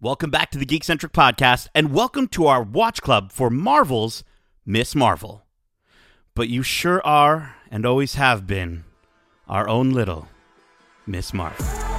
Welcome back to the Geekcentric Podcast, and welcome to our watch club for Marvel's Miss Marvel. But you sure are, and always have been, our own little Miss Marvel.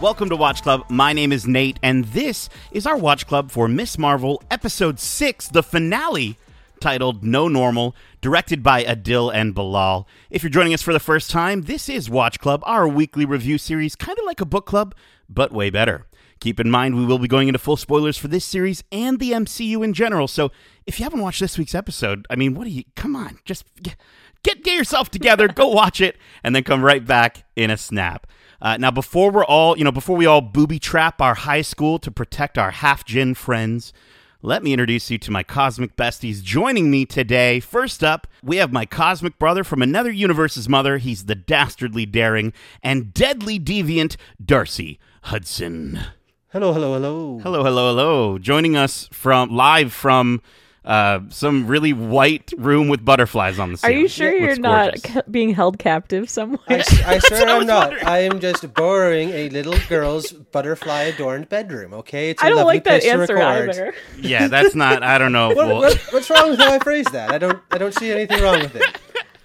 Welcome to Watch Club. My name is Nate, and this is our Watch Club for Miss Marvel, Episode 6, the finale, titled No Normal, directed by Adil and Bilal. If you're joining us for the first time, this is Watch Club, our weekly review series, kind of like a book club, but way better. Keep in mind, we will be going into full spoilers for this series and the MCU in general, so if you haven't watched this week's episode, I mean, what do you, come on, just get, get, get yourself together, go watch it, and then come right back in a snap. Uh, now, before we're all, you know, before we all booby trap our high school to protect our half djinn friends, let me introduce you to my cosmic besties joining me today. First up, we have my cosmic brother from another universe's mother. He's the dastardly daring and deadly deviant Darcy Hudson. Hello, hello, hello. Hello, hello, hello. Joining us from live from uh, some really white room with butterflies on the ceiling. Are you sure you're not gorgeous. ca- being held captive somewhere? I, I sure I am not. wondering. I am just borrowing a little girl's butterfly adorned bedroom, okay? It's a I don't lovely like that place to answer record. either. Yeah, that's not. I don't know. What, we'll- what, what's wrong with how I phrased that? I don't I don't see anything wrong with it.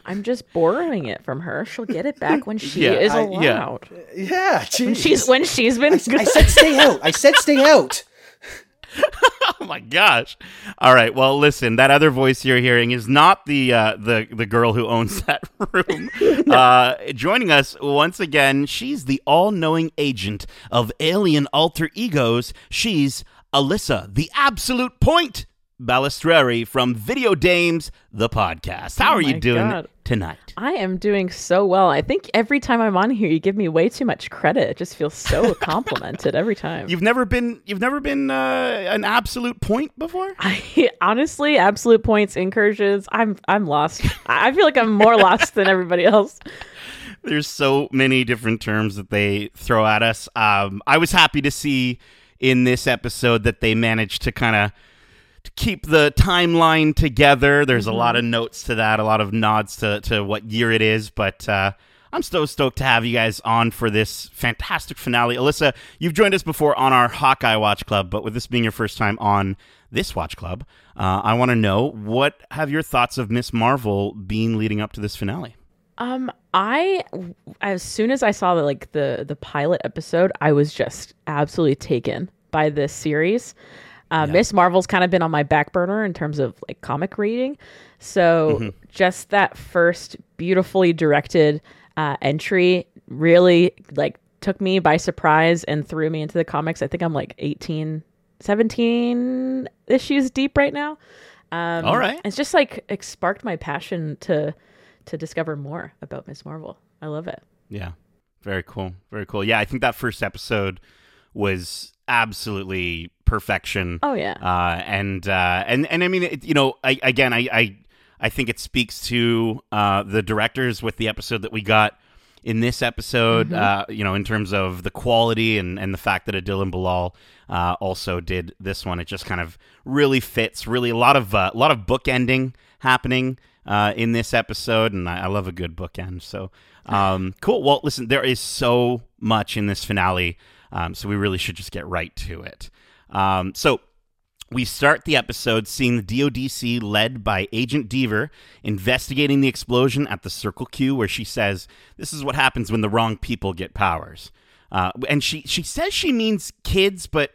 I'm just borrowing it from her. She'll get it back when she Yeah, is I- yeah. allowed. Yeah, When she's when she's been I said stay out. I said stay out. Oh my gosh! All right. Well, listen. That other voice you're hearing is not the uh, the the girl who owns that room. uh, joining us once again, she's the all-knowing agent of alien alter egos. She's Alyssa, the absolute point Balistreri from Video Dames, the podcast. How Oh are you doing God. tonight? I am doing so well. I think every time I'm on here, you give me way too much credit. It just feels so complimented every time. You've never been you've never been uh, an absolute point before. I honestly, absolute points, incursions. I'm I'm lost. I I feel like I'm more lost than everybody else. There's so many different terms that they throw at us. Um, I was happy to see in this episode that they managed to kind of keep the timeline together. There's a lot of notes to that, a lot of nods to, to what year it is, but uh, I'm so stoked to have you guys on for this fantastic finale. Alyssa, you've joined us before on our Hawkeye Watch Club, but with this being your first time on this Watch Club, uh, I want to know what have your thoughts of Miss Marvel been leading up to this finale? Um, I as soon as I saw the like the the pilot episode, I was just absolutely taken by this series. Uh, Miss Marvel's kind of been on my back burner in terms of like comic reading, so just that first beautifully directed uh, entry really like took me by surprise and threw me into the comics. I think I'm like 18, 17 issues deep right now. Um, All right. It's just like it sparked my passion to to discover more about Miss Marvel. I love it. Yeah. Very cool. Very cool. Yeah, I think that first episode was absolutely perfection. Oh yeah. Uh, and uh, and and I mean, it, you know, I, again, I, I I think it speaks to uh, the directors with the episode that we got in this episode. Uh, you know, in terms of the quality and and the fact that Adil and Bilal uh, also did this one. It just kind of really fits. Really, a lot of uh, a lot of bookending happening uh, in this episode, and I, I love a good bookend. So um, cool. Well, listen, there is so much in this finale, um, so we really should just get right to it. Um, so we start the episode seeing the DODC led by Agent Deaver investigating the explosion at the Circle Q, where she says, "This is what happens when the wrong people get powers." Uh, and she she says she means kids, but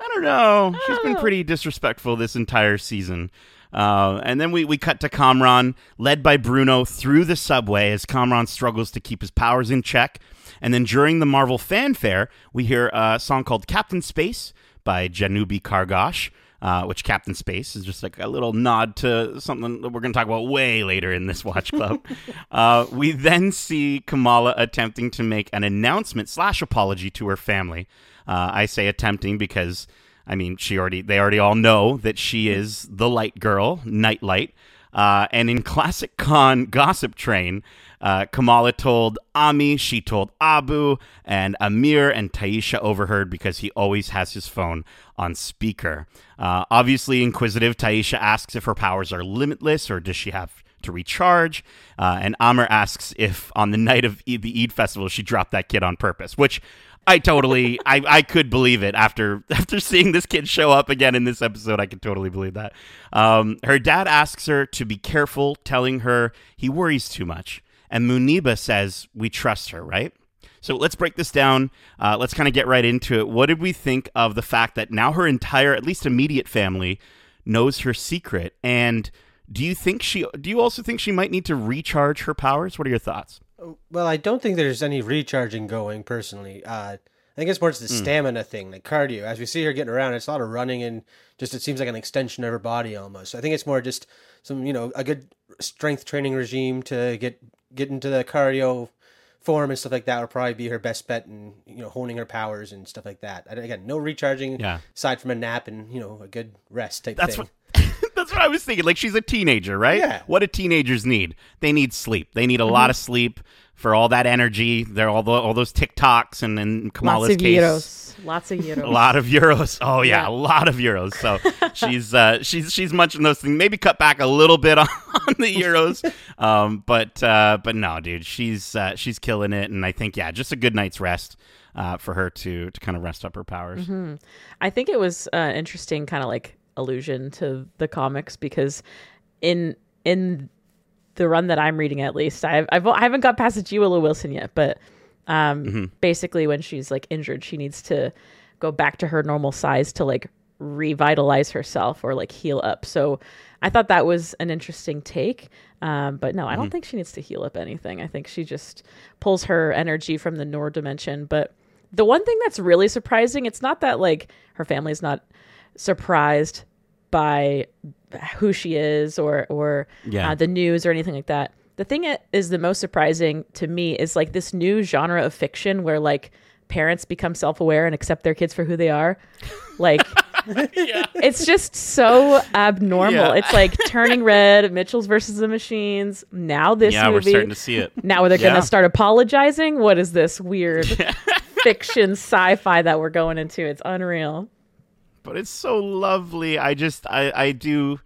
I don't know. She's been pretty disrespectful this entire season. Uh, and then we, we cut to Kamran, led by Bruno, through the subway as Kamran struggles to keep his powers in check. And then during the Marvel fanfare, we hear a song called Captain Space by Janubi Kargosh, uh, which Captain Space is just like a little nod to something that we're going to talk about way later in this Watch Club. uh, we then see Kamala attempting to make an announcement slash apology to her family. Uh, I say attempting because I mean, she already they already all know that she is the light girl, Nightlight. Uh, and in classic Khan gossip train, Uh, Kamala told Ami, she told Abu, and Aamir and Tyesha overheard because he always has his phone on speaker. Uh, obviously, inquisitive, Tyesha asks if her powers are limitless or does she have to recharge. Uh, and Aamir asks if on the night of Eid, the Eid festival she dropped that kid on purpose, which I totally, I, I could believe it after after seeing this kid show up again in this episode. I could totally believe that. Um, her dad asks her to be careful, telling her he worries too much. And Muniba says we trust her, right? So let's break this down. Uh, let's kind of get right into it. What did we think of the fact that now her entire, at least immediate family, knows her secret? And do you think she? Do you also think she might need to recharge her powers? What are your thoughts? Well, I don't think there's any recharging going personally. Uh, I think it's more just the stamina thing, like cardio. As we see her getting around, it's a lot of running and just it seems like an extension of her body almost. I think it's more just some, you know, a good strength training regime to get get into the cardio form and stuff like that would probably be her best bet and you know honing her powers and stuff like that. And again, no recharging Yeah. aside from a nap and you know a good rest type That's thing. what. That's what I was thinking. Like she's a teenager, right? Yeah. What do teenagers need? They need sleep. They need a lot mm-hmm. of sleep for all that energy. They're all the, all those TikToks and in Kamala's Lots of case. euros. Lots of euros. A lot of euros. Oh yeah, Yeah. a lot of euros. So she's uh, she's she's munching those things. Maybe cut back a little bit on, on the euros, um, but uh, but no, dude, she's uh, she's killing it. And I think yeah, just a good night's rest uh, for her to to kind of rest up her powers. Mm-hmm. I think it was an interesting kind of like allusion to the comics because in in the run that I'm reading at least I've, I've I haven't got past G Willow Wilson yet, but um, basically when she's like injured, she needs to go back to her normal size to like revitalize herself or like heal up. So I thought that was an interesting take. Um, but no, I don't think she needs to heal up anything. I think she just pulls her energy from the Noor dimension. But the one thing that's really surprising, it's not that like her family's not surprised by who she is or or Yeah. uh, the news or anything like that. The thing that is the most surprising to me is like this new genre of fiction where like parents become self-aware and accept their kids for who they are. Like it's just so abnormal. Yeah. It's like turning red, Mitchell's versus the Machines. Now this Yeah, we're movie. starting to see it. now they're Yeah. gonna start apologizing. What is this weird fiction sci-fi that we're going into? It's unreal. But it's so lovely. I just I I do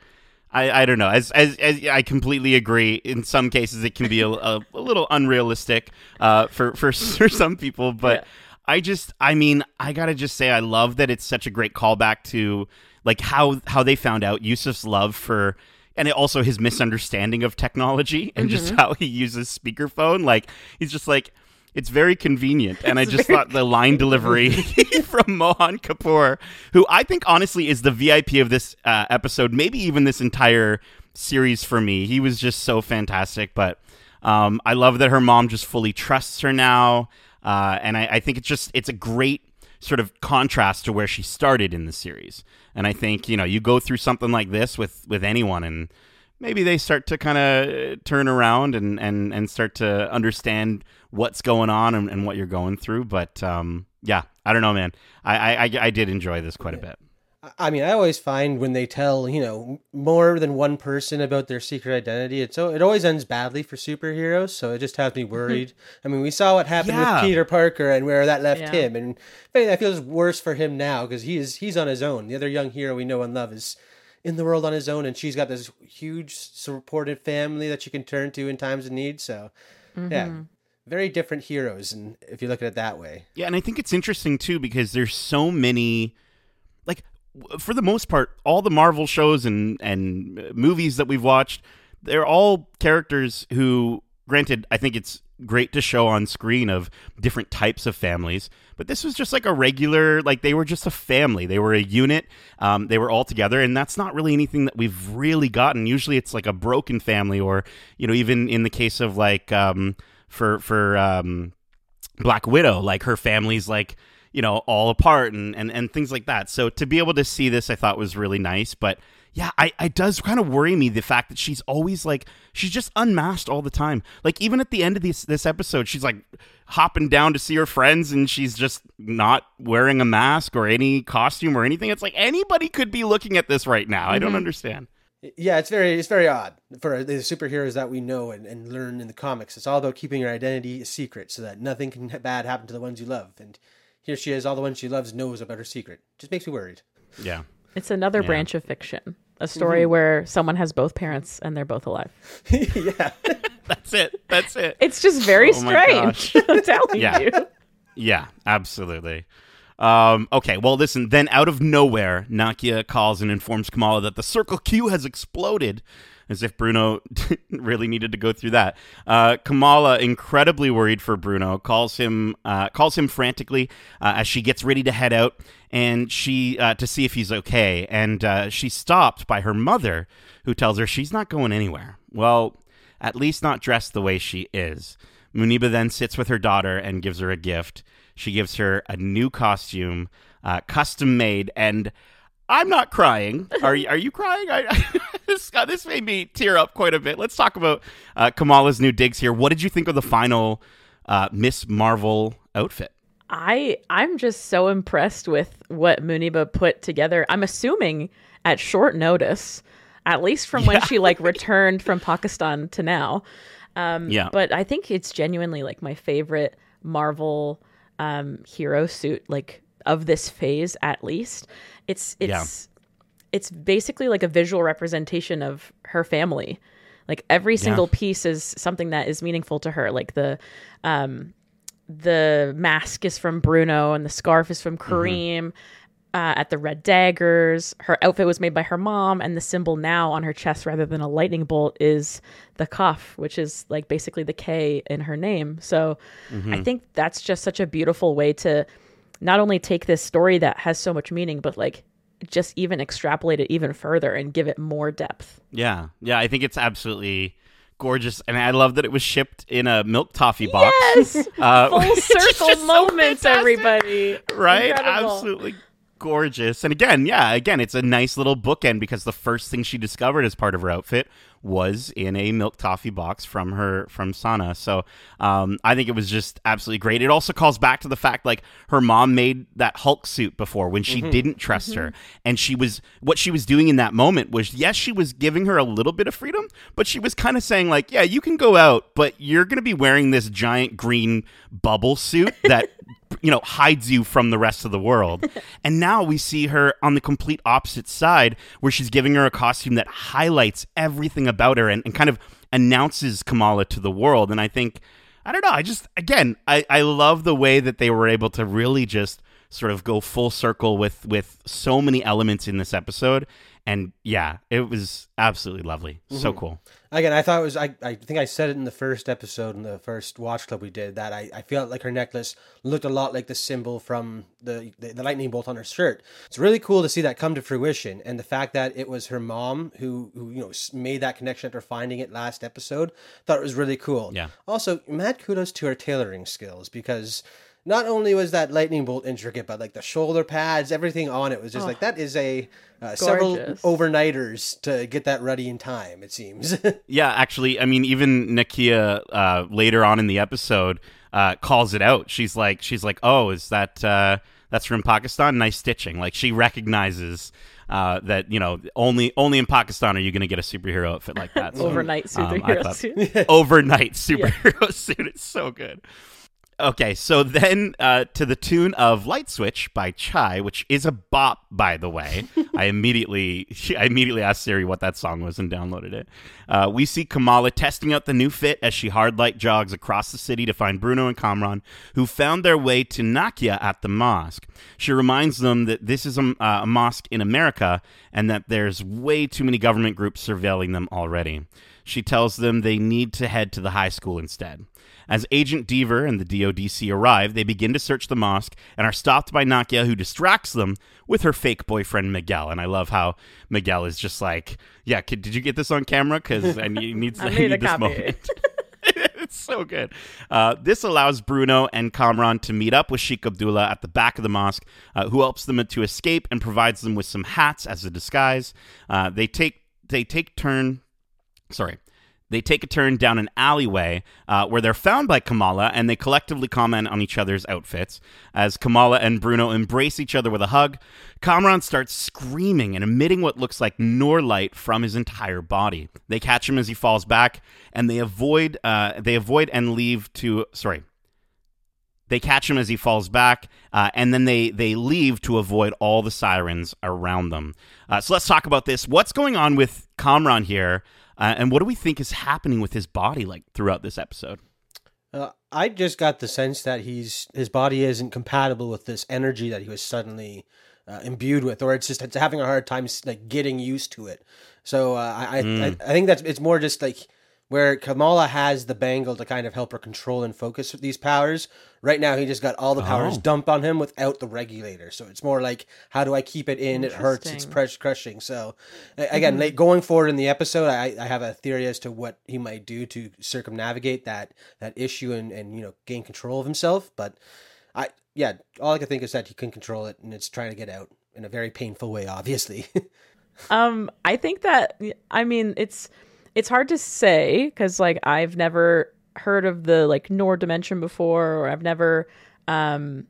I I don't know. As as, as I completely agree. In some cases, it can be a, a, a little unrealistic uh, for for for some people, but. Yeah. I just, I mean, I gotta just say, I love that it's such a great callback to like how how they found out Yusuf's love for, and it also his misunderstanding of technology and just how he uses speakerphone. Like he's just like, it's very convenient, and I just thought the line delivery from Mohan Kapoor, who I think honestly is the VIP of this uh, episode, maybe even this entire series for me. He was just so fantastic, but um, I love that her mom just fully trusts her now. Uh, and I, I think it's just it's a great sort of contrast to where she started in the series. And I think you know you go through something like this with with anyone, and maybe they start to kind of turn around and, and and start to understand what's going on and, and what you're going through. But um, yeah, I don't know, man. I, I I I did enjoy this quite a bit. I mean, I always find when they tell you know more than one person about their secret identity, it's so it always ends badly for superheroes. So it just has me worried. I mean, we saw what happened Yeah. with Peter Parker and where that left Yeah. him, and if anything, I feel it's worse for him now because he is he's on his own. The other young hero we know and love is in the world on his own, and she's got this huge supported family that she can turn to in times of need. So, yeah, very different heroes, and if you look at it that way. Yeah, and I think it's interesting too because there's so many, like for the most part, all the Marvel shows and and uh, movies that we've watched, they're all characters who, granted, I think it's great to show on screen of different types of families, but this was just like a regular, like they were just a family, they were a unit, um, they were all together, and that's not really anything that we've really gotten. Usually, it's like a broken family, or you know, even in the case of like um, for for um, Black Widow, like her family's like, you know, all apart and, and, and things like that. So to be able to see this, I thought was really nice. But yeah, I, it does kind of worry me the fact that she's always like, she's just unmasked all the time. Like even at the end of this, this episode, she's like hopping down to see her friends and she's just not wearing a mask or any costume or anything. It's like anybody could be looking at this right now. I don't mm-hmm. understand. Yeah, it's very it's very odd for the superheroes that we know and, and learn in the comics. It's all about keeping your identity a secret so that nothing can bad happen to the ones you love. And here she is, all the ones she loves knows about her secret. Just makes me worried. Yeah. It's another Yeah. branch of fiction. A story where someone has both parents and they're both alive. yeah. That's it. That's it. It's just very Oh strange. I'm telling Yeah. you. Yeah, absolutely. Um, okay, well, listen, then out of nowhere, Nakia calls and informs Kamala that the Circle Q has exploded, as if Bruno really needed to go through that. Uh, Kamala, incredibly worried for Bruno, calls him uh, calls him frantically uh, as she gets ready to head out and she uh, to see if he's okay. And uh, she's stopped by her mother, who tells her she's not going anywhere. Well, at least not dressed the way she is. Muniba then sits with her daughter and gives her a gift. She gives her a new costume, uh, custom made, and I'm not crying. Are you, are you crying? I, this, uh, this made me tear up quite a bit. Let's talk about uh, Kamala's new digs here. What did you think of the final uh, Miss Marvel outfit? I I'm just so impressed with what Muniba put together. I'm assuming at short notice, at least from when she like returned from Pakistan to now. Um, Yeah. But I think it's genuinely like my favorite Marvel um, hero suit, like of this phase at least. It's it's it's basically like a visual representation of her family. Like every single piece is something that is meaningful to her. Like the um the mask is from Bruno and the scarf is from Kareem. Uh, at the Red Daggers, her outfit was made by her mom, and the symbol now on her chest, rather than a lightning bolt, is the cuff, which is like basically the K in her name. So I think that's just such a beautiful way to not only take this story that has so much meaning, but like just even extrapolate it even further and give it more depth. Yeah, yeah, I think it's absolutely gorgeous, and I love that it was shipped in a milk toffee box. Yes, Uh, full circle just so moments, everybody. right? Incredible. Absolutely gorgeous. And again, yeah, again, it's a nice little bookend because the first thing she discovered as part of her outfit was in a milk toffee box from her from Sana. So um, I think it was just absolutely great. It also calls back to the fact like her mom made that Hulk suit before when she didn't trust her, and she was what she was doing in that moment was yes, she was giving her a little bit of freedom, but she was kind of saying like, yeah, you can go out, but you're going to be wearing this giant green bubble suit that you know hides you from the rest of the world. And now we see her on the complete opposite side where she's giving her a costume that highlights everything about her and, and kind of announces kamala to the world. And i think i don't know i just again I, I love the way that they were able to really just sort of go full circle with with so many elements in this episode and yeah it was absolutely lovely so mm-hmm. cool Again, I thought it was. I, I think I said it in the first episode in the first watch club we did that I, I felt like her necklace looked a lot like the symbol from the, the the lightning bolt on her shirt. It's really cool to see that come to fruition, and the fact that it was her mom who who you know made that connection after finding it last episode. Thought it was really cool. Yeah. Also, mad kudos to her tailoring skills because. Not only was that lightning bolt intricate, but like the shoulder pads, everything on it was just like that is a uh, several overnighters to get that ready in time. It seems. Yeah, actually, I mean, even Nakia uh, later on in the episode uh, calls it out. She's like, she's like, oh, is that uh, that's from Pakistan? Nice stitching. Like she recognizes uh, that you know only only in Pakistan are you going to get a superhero outfit like that. So, Overnight um, superhero thought- suit. overnight superhero suit. It's so good. Okay, so then uh, to the tune of "Light Switch" by Chai, which is a bop, by the way. I immediately, I immediately asked Siri what that song was and downloaded it. Uh, we see Kamala testing out the new fit as she hard light jogs across the city to find Bruno and Kamran, who found their way to Nakia at the mosque. She reminds them that this is a, uh, a mosque in America and that there's way too many government groups surveilling them already. She tells them they need to head to the high school instead. As Agent Deaver and the DODC arrive, they begin to search the mosque and are stopped by Nakia, who distracts them with her fake boyfriend Miguel. And I love how Miguel is just like, "Yeah, kid, did you get this on camera? Because I need, needs, I I need this copy." moment." it's so good. Uh, this allows Bruno and Kamran to meet up with Sheikh Abdullah at the back of the mosque, uh, who helps them to escape and provides them with some hats as a disguise. Uh, they take they take turn sorry They take a turn down an alleyway uh, where they're found by Kamala, and they collectively comment on each other's outfits. As Kamala and Bruno embrace each other with a hug, Kamran starts screaming and emitting what looks like Noor light from his entire body. They catch him as he falls back, and they avoid uh, they avoid and leave to sorry. They catch him as he falls back, uh, and then they they leave to avoid all the sirens around them. Uh, so let's talk about this. What's going on with Kamran here? Uh, and what do we think is happening with his body like throughout this episode? Uh, I just got the sense that he's his body isn't compatible with this energy that he was suddenly uh, imbued with, or it's just it's having a hard time like getting used to it. So uh, I, mm. I I think that's it's more just like where Kamala has the bangle to kind of help her control and focus these powers. Right now, he just got all the powers oh. dumped on him without the regulator. So it's more like, how do I keep it in? It hurts. It's pressure crushing. So again, mm-hmm. like going forward in the episode, I, I have a theory as to what he might do to circumnavigate that that issue and and you know gain control of himself. But I yeah, all I can think is that he can control it, and it's trying to get out in a very painful way, obviously. um, I think that I mean it's it's hard to say because like I've never heard of the like Noor dimension before, or I've never, um,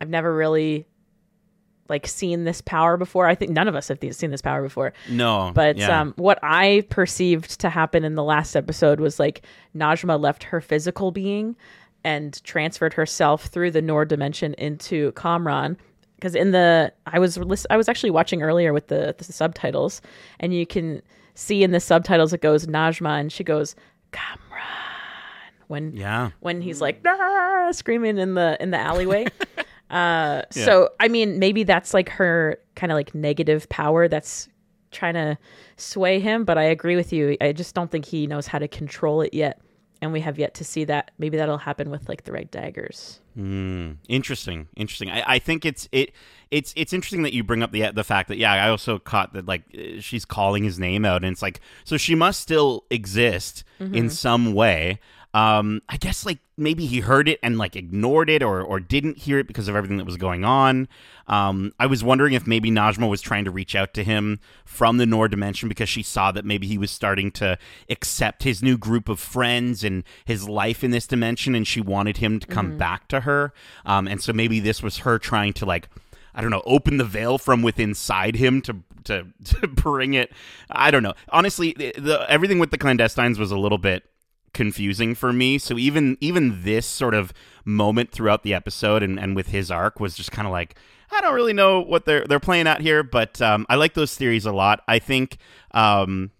I've never really like seen this power before. I think none of us have seen this power before. No, but yeah. um, what I perceived to happen in the last episode was like Najma left her physical being and transferred herself through the Noor dimension into Kamran. Because in the I was I was actually watching earlier with the, the subtitles, and you can see in the subtitles it goes Najma and she goes Kamran when yeah when he's like ah, screaming in the in the alleyway. uh, yeah. So I mean, maybe that's like her kind of like negative power that's trying to sway him. But I agree with you. I just don't think he knows how to control it yet, and we have yet to see that. Maybe that'll happen with like the right daggers. Mm, interesting, interesting. I, I think it's it it's it's interesting that you bring up the the fact that yeah, I also caught that like she's calling his name out, and it's like so she must still exist mm-hmm. in some way. Um, I guess like maybe he heard it and like ignored it or or didn't hear it because of everything that was going on. Um, I was wondering if maybe Najma was trying to reach out to him from the Noor dimension because she saw that maybe he was starting to accept his new group of friends and his life in this dimension, and she wanted him to come mm-hmm. back to her. Um, and so maybe this was her trying to like I don't know, open the veil from within inside him to to to bring it. I don't know. Honestly, the, the, everything with the clandestines was a little bit confusing for me. So even even this sort of moment throughout the episode and, and with his arc was just kind of like I don't really know what they're they're playing at here, but um, I like those theories a lot. I think um,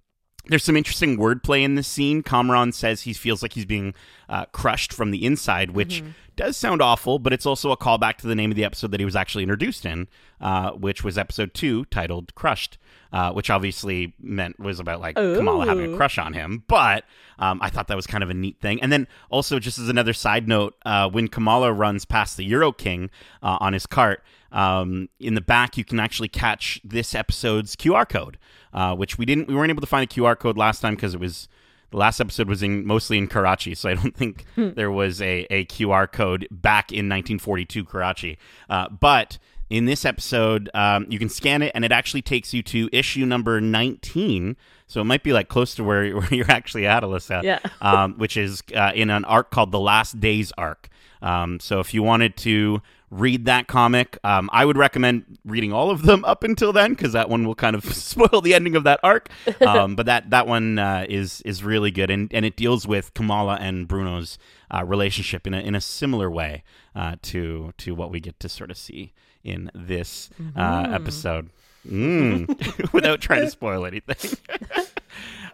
there's some interesting wordplay in this scene. Kamran says he feels like he's being uh, crushed from the inside, which mm-hmm. does sound awful, but it's also a callback to the name of the episode that he was actually introduced in, uh, which was episode two, titled "Crushed," uh, which obviously meant was about like Ooh. Kamala having a crush on him. But um, I thought that was kind of a neat thing. And then also, just as another side note, uh, when Kamala runs past the Euro King uh, on his cart, um, in the back you can actually catch this episode's QR code uh, which we didn't we weren't able to find a QR code last time because it was the last episode was in mostly in Karachi, so I don't think hmm. there was a, a QR code back in 1942 Karachi. Uh, but in this episode, um, you can scan it, and it actually takes you to issue number 19. So it might be like close to where, where you're actually at, Alyssa. Yeah. um, which is uh, in an arc called the Last Days arc. Um, so if you wanted to read that comic. Um, I would recommend reading all of them up until then because that one will kind of spoil the ending of that arc. Um, but that that one uh, is is really good and, and it deals with Kamala and Bruno's uh, relationship in a in a similar way uh, to to what we get to sort of see in this mm. episode. Mm. Without trying to spoil anything.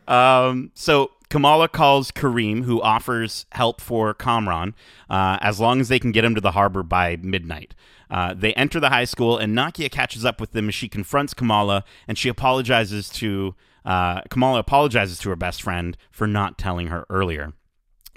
um, so Kamala calls Kareem, who offers help for Kamran, uh, as long as they can get him to the harbor by midnight. Uh, they enter the high school, and Nakia catches up with them as she confronts Kamala, and she apologizes to uh, Kamala apologizes to her best friend for not telling her earlier.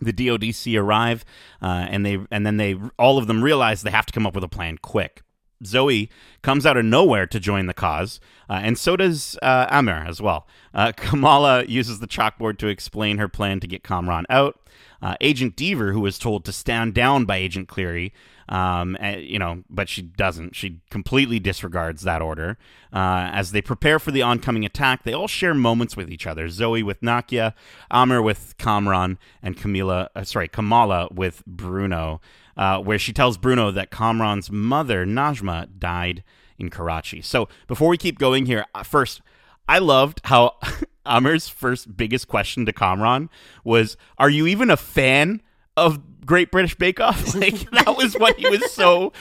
The DODC arrive, uh, and they and then they all of them realize they have to come up with a plan quick. Zoe comes out of nowhere to join the cause, uh, and so does uh, Aamir as well. Uh, Kamala uses the chalkboard to explain her plan to get Kamran out. Uh, Agent Deaver, who was told to stand down by Agent Cleary, Um, and, you know, but she doesn't. She completely disregards that order. Uh, as they prepare for the oncoming attack, they all share moments with each other. Zoe with Nakia, Aamir with Kamran, and Camila, uh, sorry, Kamala with Bruno, uh, where she tells Bruno that Kamran's mother, Najma, died in Karachi. So before we keep going here, uh, first, I loved how Aamir's first biggest question to Kamran was, "Are you even a fan of Great British Bake Off?" like that was what he was so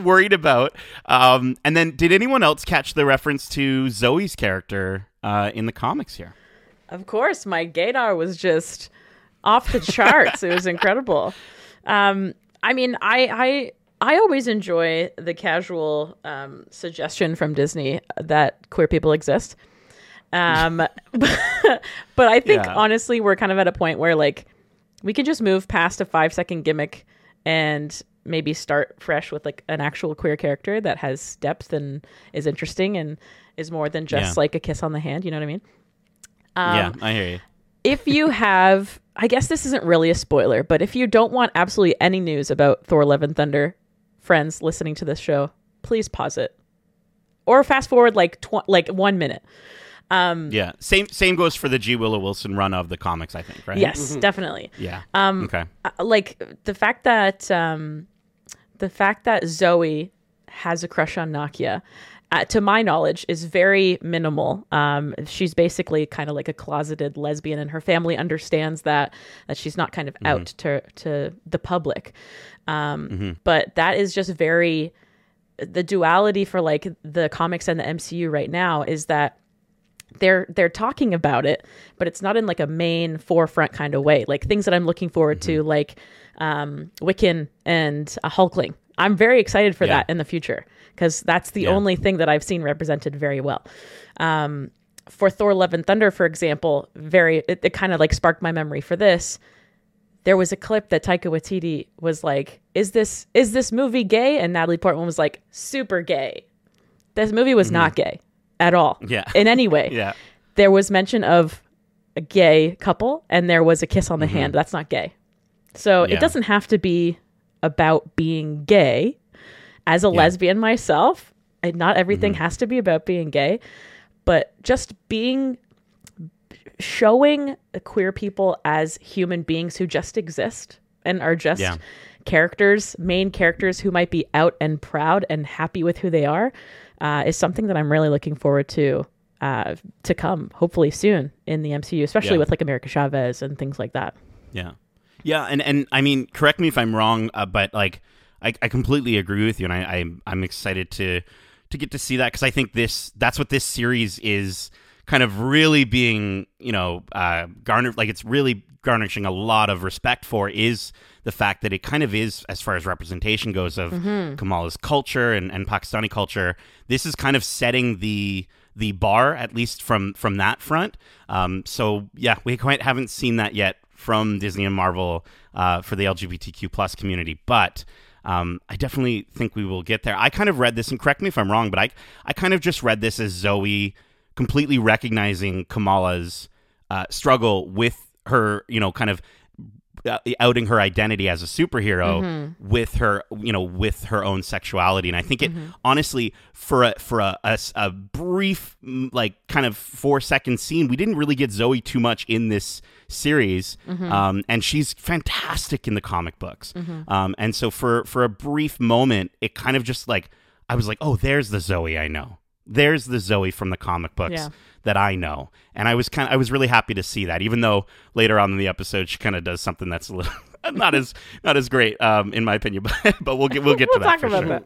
worried about. Um, and then, did anyone else catch the reference to Zoe's character uh, in the comics here? Of course, my gaydar was just off the charts. it was incredible. Um, I mean, I, I I always enjoy the casual um, suggestion from Disney that queer people exist. Um, but I think Yeah. honestly, we're kind of at a point where like we can just move past a five second gimmick and maybe start fresh with like an actual queer character that has depth and is interesting and is more than just Yeah. like a kiss on the hand. You know what I mean? yeah, I hear you. If you have i guess this isn't really a spoiler but if you don't want absolutely any news about thor love and thunder friends listening to this show please pause it or fast forward like tw- like one minute um Yeah, same same goes for the G Willow Wilson run of the comics. I think, right? yes definitely Yeah. um okay. uh, like the fact that um the fact that zoe has a crush on nakia uh, to my knowledge is very minimal um she's basically kind of like a closeted lesbian and her family understands that that she's not kind of out to to the public um but that is just very the duality for like the comics and the MCU right now is that they're they're talking about it, but it's not in like a main forefront kind of way. Like things that I'm looking forward to, like um, Wiccan and a Hulkling. I'm very excited for Yeah. that in the future because that's the Yeah. only thing that I've seen represented very well. Um, for Thor: Love and Thunder, for example, very it, it kind of like sparked my memory for this. There was a clip that Taika Waititi was like, "Is this is this movie gay?" And Natalie Portman was like, "Super gay." This movie was not gay at all, Mm-hmm. Yeah. in any way Yeah. there was mention of a gay couple and there was a kiss on the Mm-hmm. hand. That's not gay. So Yeah. it doesn't have to be about being gay. As a lesbian myself, I, not everything Mm-hmm. has to be about being gay, but just being showing queer people as human beings who just exist and are just Yeah. characters, main characters who might be out and proud and happy with who they are, uh, is something that I'm really looking forward to uh, to come hopefully soon in the MCU, especially Yeah. with like America Chavez and things like that. Yeah, yeah, and and I mean, correct me if I'm wrong, uh, but like, I, I completely agree with you, and I, I I'm excited to to get to see that because I think this that's what this series is kind of really being you know uh, garnered like it's really garnishing a lot of respect for is the fact that it kind of is as far as representation goes of Kamala's culture and, and Pakistani culture. This is kind of setting the the bar at least from from that front. Um, so yeah, we quite haven't seen that yet from Disney and Marvel uh, for the LGBTQ plus community, but um, I definitely think we will get there. I kind of read this, and correct me if I'm wrong, but I I kind of just read this as Zoe completely recognizing Kamala's uh, struggle with her, you know, kind of uh, outing her identity as a superhero with her you know with her own sexuality. And i think it honestly for a for a, a a brief like kind of four second scene we didn't really get zoe too much in this series um, and she's fantastic in the comic books um, and so for for a brief moment it kind of just like i was like oh there's the zoe i know there's the zoe from the comic books Yeah. that I know. And I was kind of, I was really happy to see that, even though later on in the episode she kind of does something that's a little not as not as great, um, in my opinion. But but we'll get we'll get We'll to that. for sure. that.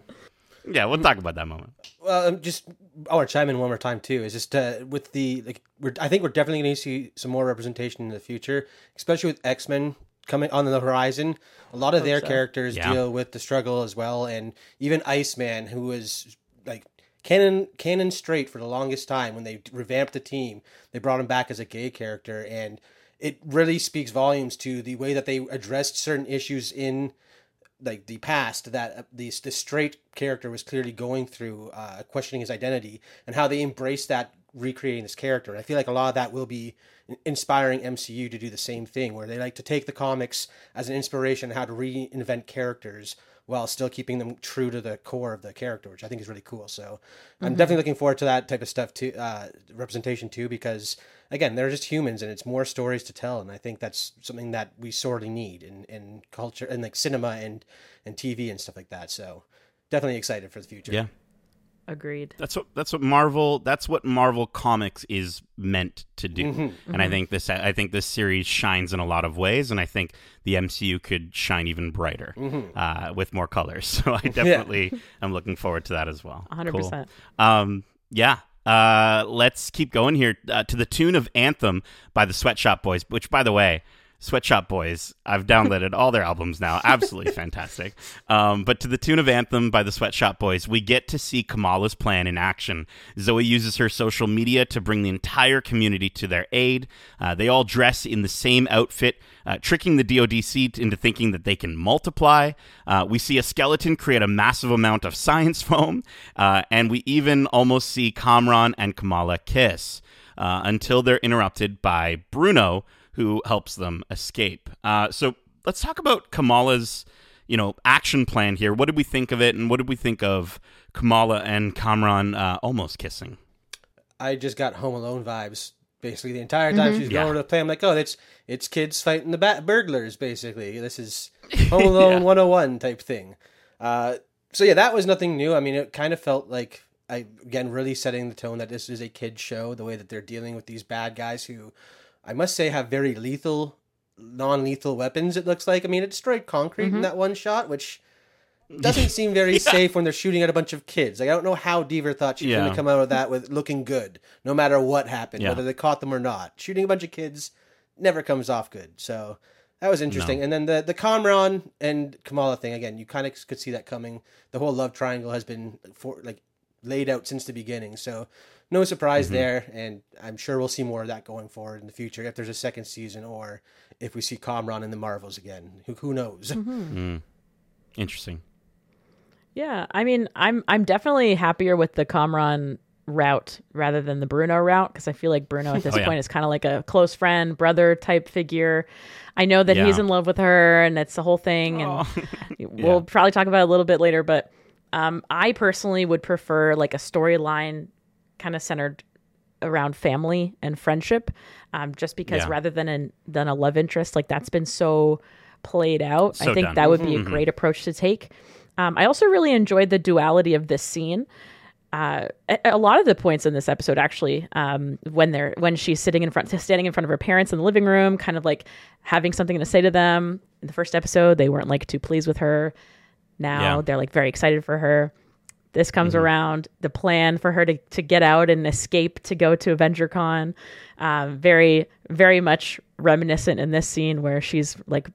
Yeah, we'll talk about that moment. Well, um, just I want to chime in one more time too. Is just uh, with the like we're I think we're definitely going to see some more representation in the future, especially with X Men coming on the horizon. A lot of their so. characters Yeah. deal with the struggle as well, and even Iceman, who was like canon canon straight for the longest time when they revamped the team, they brought him back as a gay character, and it really speaks volumes to the way that they addressed certain issues in like the past that uh, the the straight character was clearly going through, uh, questioning his identity, and how they embrace that recreating this character. And I feel like a lot of that will be inspiring MCU to do the same thing, where they like to take the comics as an inspiration how to reinvent characters while still keeping them true to the core of the character, which I think is really cool. So I'm definitely looking forward to that type of stuff too, uh, representation too, because again, they're just humans and it's more stories to tell. And I think that's something that we sorely need in, in culture and like cinema and, and TV and stuff like that. So definitely excited for the future. Yeah. Agreed. That's what that's what Marvel that's what Marvel Comics is meant to do. Mm-hmm. And I think this I think this series shines in a lot of ways and I think the MCU could shine even brighter Mm-hmm. uh, with more colors. So I definitely am looking forward to that as well. 100%. Cool. Um yeah. Uh let's keep going here uh, to the tune of Anthem by the Sweatshop Boys, which by the way, Sweatshop Boys. I've downloaded all their albums now. Absolutely fantastic. Um, but to the tune of Anthem by the Sweatshop Boys, we get to see Kamala's plan in action. Zoe uses her social media to bring the entire community to their aid. Uh, they all dress in the same outfit, uh, tricking the DODC into thinking that they can multiply. Uh, we see a skeleton create a massive amount of science foam, uh, and we even almost see Kamran and Kamala kiss uh, until they're interrupted by Bruno who helps them escape. Uh, so let's talk about Kamala's, you know, action plan here. What did we think of it, and what did we think of Kamala and Kamran uh, almost kissing? I just got Home Alone vibes basically the entire time she's Yeah. going to the play. I'm like, oh, it's it's kids fighting the bat burglars. Basically, this is Home Alone 101 type thing. Uh, so yeah, that was nothing new. I mean, it kind of felt like I again really setting the tone that this is a kid show. The way that they're dealing with these bad guys who, I must say, have very lethal, non-lethal weapons. It looks like. I mean, it destroyed concrete in mm-hmm. that one shot, which doesn't seem very safe when they're shooting at a bunch of kids. Like I don't know how Deaver thought she was going to come out of that with looking good, no matter what happened, Yeah. whether they caught them or not. Shooting a bunch of kids never comes off good. So that was interesting. And then the the Kamran and Kamala thing again, you kind of could see that coming. The whole love triangle has been for like laid out since the beginning. So no surprise Mm-hmm. there, and I'm sure we'll see more of that going forward in the future if there's a second season or if we see Kamran in the Marvels again. Who who knows? Interesting. Yeah, I mean, I'm I'm definitely happier with the Kamran route rather than the Bruno route because I feel like Bruno at this Oh, yeah. point is kind of like a close friend, brother type figure. I know that he's in love with her, and it's the whole thing, and we'll probably talk about it a little bit later. But um, I personally would prefer like a storyline kind of centered around family and friendship, um, just because Yeah. rather than an than a love interest, like that's been so played out. So I think done. that would be a great approach to take. Um, I also really enjoyed the duality of this scene. Uh, a, a lot of the points in this episode, actually, um, when they're when she's sitting in front, standing in front of her parents in the living room, kind of like having something to say to them. In the first episode, they weren't like too pleased with her. Now Yeah. they're like very excited for her. This comes around the plan for her to, to get out and escape to go to AvengerCon. Um, very, very much reminiscent in this scene where she's like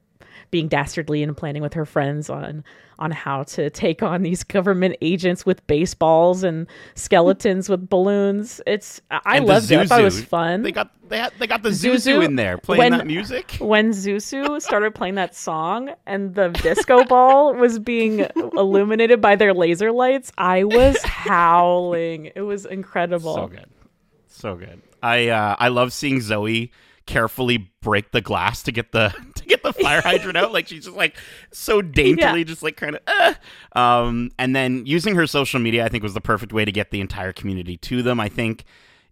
being dastardly and planning with her friends on on how to take on these government agents with baseballs and skeletons with balloons. It's I And loved it. I thought it was fun. They got they had, they got the Zuzu, Zuzu, in there playing when- that music. when Zuzu started playing that song and the disco ball was being illuminated by their laser lights, I was howling. It was incredible. So good, so good. I uh, I love seeing Zoe carefully break the glass to get the get the fire hydrant out. Like she's just like so daintily, Yeah. just like kind of. Uh. Um, and then using her social media, I think was the perfect way to get the entire community to them. I think,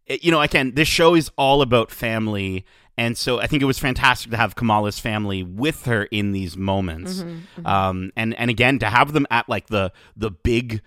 you know, again, this show is all about family. And so I think it was fantastic to have Kamala's family with her in these moments. Um, and, and again, to have them at like the, the big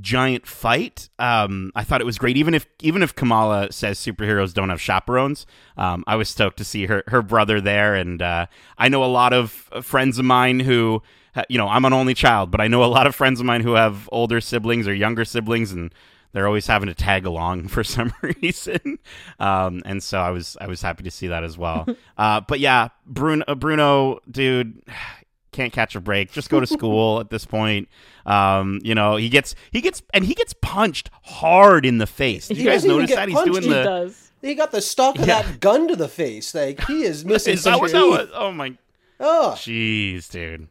giant fight. Um, I thought it was great. Even if even if Kamala says superheroes don't have chaperones, um, I was stoked to see her her brother there. And uh, I know a lot of friends of mine who, you know, I'm an only child, but I know a lot of friends of mine who have older siblings or younger siblings, and they're always having to tag along for some reason. Um, and so I was I was happy to see that as well. uh, but yeah, Bruno, Bruno, dude can't catch a break. Just go to school at this point. Um, you know, he gets he gets and he gets punched hard in the face. Did you He guys notice get that? He's doing He the does. He got the stock of Yeah. that gun to the face. Like he is missing Is that what that was? Oh my Oh, jeez, dude.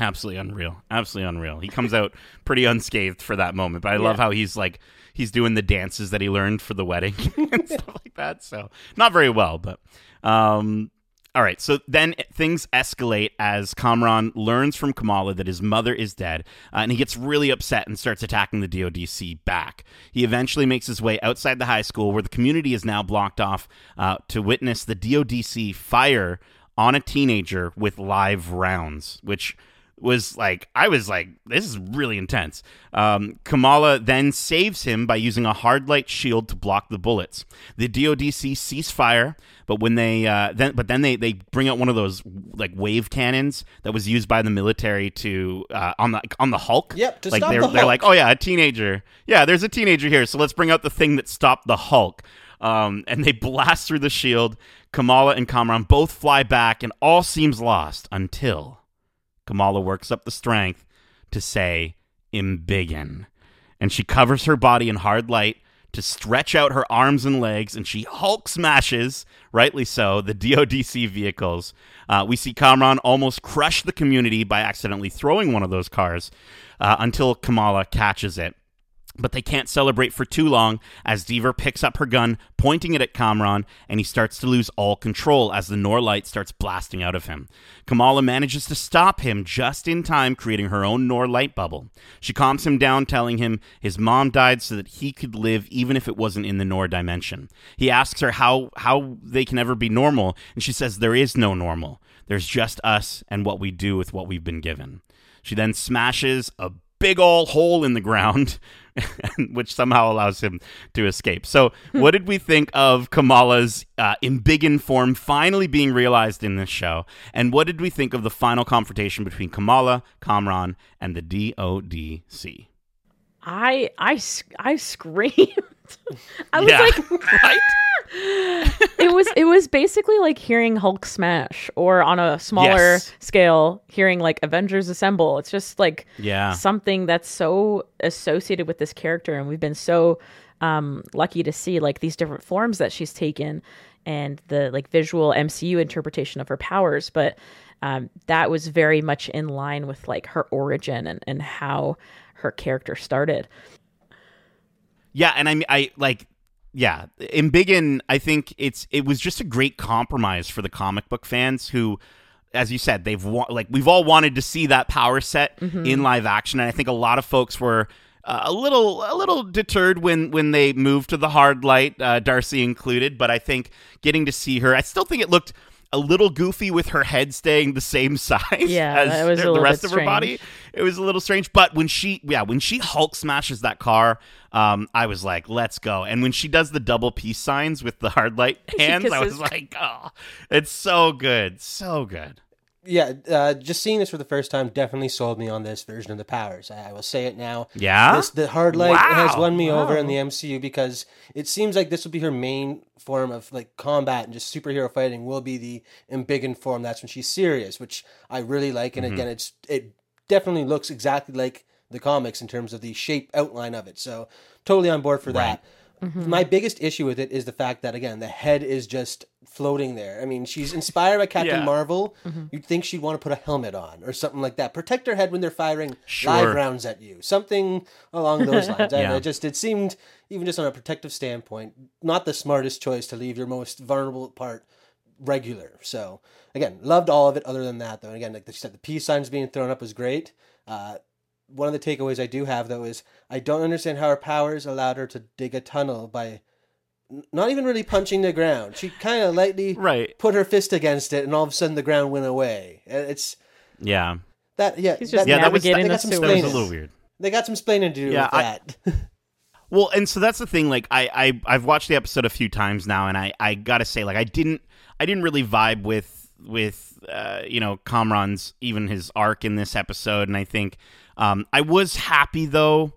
Absolutely unreal. Absolutely unreal. He comes out pretty unscathed for that moment, but I love how he's like he's doing the dances that he learned for the wedding and stuff like that. So not very well, but um all right, so then things escalate as Kamran learns from Kamala that his mother is dead, uh, and he gets really upset and starts attacking the DODC back. He eventually makes his way outside the high school, where the community is now blocked off uh, to witness the DODC fire on a teenager with live rounds, which was like I was like this is really intense. Um, Kamala then saves him by using a hard light shield to block the bullets. The DODC cease fire, but when they uh, then but then they they bring out one of those like wave cannons that was used by the military to uh, on the on the Hulk. Yep, to like stop they're the they're like oh yeah a teenager yeah there's a teenager here so let's bring out the thing that stopped the Hulk. Um, and they blast through the shield. Kamala and Kamran both fly back, and all seems lost until Kamala works up the strength to say "Embiggen," and she covers her body in hard light to stretch out her arms and legs, and she Hulk smashes, rightly so, the DODC vehicles. Uh, we see Kamran almost crush the community by accidentally throwing one of those cars uh, until Kamala catches it. But they can't celebrate for too long as Deaver picks up her gun, pointing it at Kamran, and he starts to lose all control as the Noor light starts blasting out of him. Kamala manages to stop him just in time, creating her own Noor light bubble. She calms him down, telling him his mom died so that he could live even if it wasn't in the Noor dimension. He asks her how, how they can ever be normal, and she says there is no normal. There's just us and what we do with what we've been given. She then smashes a big ol' hole in the ground, which somehow allows him to escape. So, what did we think of Kamala's uh, embiggen form finally being realized in this show? And what did we think of the final confrontation between Kamala, Kamran, and the DODC? I I I screamed. I was Yeah. like, right? It was it was basically like hearing Hulk smash, or on a smaller Yes. scale, hearing like Avengers Assemble. It's just like Yeah. something that's so associated with this character, and we've been so um, lucky to see like these different forms that she's taken, and the like visual MCU interpretation of her powers. But um, that was very much in line with like her origin and, and how her character started. Yeah, and I mean, I like, yeah, Embiggen. I think it's it was just a great compromise for the comic book fans who, as you said, they've wa- like we've all wanted to see that power set in live action, and I think a lot of folks were. Uh, a little, a little deterred when when they moved to the hard light, uh, Darcy included. But I think getting to see her, I still think it looked a little goofy with her head staying the same size Yeah, as the rest of her body. it was a little strange but when she yeah when she hulk smashes that car um i was like let's go. And when she does the double peace signs with the hard light hands i was like oh it's so good so good Yeah, uh, just seeing this for the first time definitely sold me on this version of the powers. I, I will say it now. Yeah? this, the hard light Wow. has won me over in the MCU because it seems like this will be her main form of like combat and just superhero fighting. Will be the embiggen form. That's when she's serious, which I really like. And again, it's it definitely looks exactly like the comics in terms of the shape outline of it. So totally on board for that. My biggest issue with it is the fact that again the head is just floating there. I mean, she's inspired by Captain Yeah. Marvel. You'd think she'd want to put a helmet on or something like that. Protect her head when they're firing Sure. live rounds at you. Something along those lines. I Yeah. it just it seemed even just on a protective standpoint, not the smartest choice to leave your most vulnerable part regular. So again, loved all of it. Other than that, though, and again, like you said, the peace signs being thrown up was great. Uh, one of the takeaways I do have though is I don't understand how her powers allowed her to dig a tunnel by not even really punching the ground. She kind of lightly right put her fist against it, and all of a sudden the ground went away. Uh, It's yeah that yeah. He's just yeah that was that, they the got some sewers. that was a little weird They got some splaining to do Yeah, with I- that. Well, and so that's the thing. Like, I, I I've watched the episode a few times now, and I I gotta say, like, I didn't I didn't really vibe with with uh, you know Kamran's even his arc in this episode, and I think um, I was happy though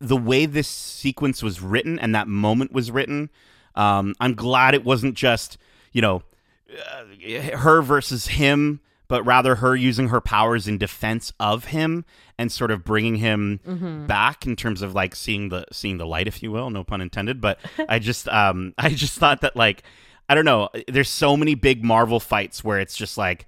the way this sequence was written and that moment was written. Um, I'm glad it wasn't just you know uh, her versus him, but rather her using her powers in defense of him and sort of bringing him back in terms of like seeing the seeing the light, if you will, no pun intended. But I just um I just thought that like I don't know, there's so many big Marvel fights where it's just like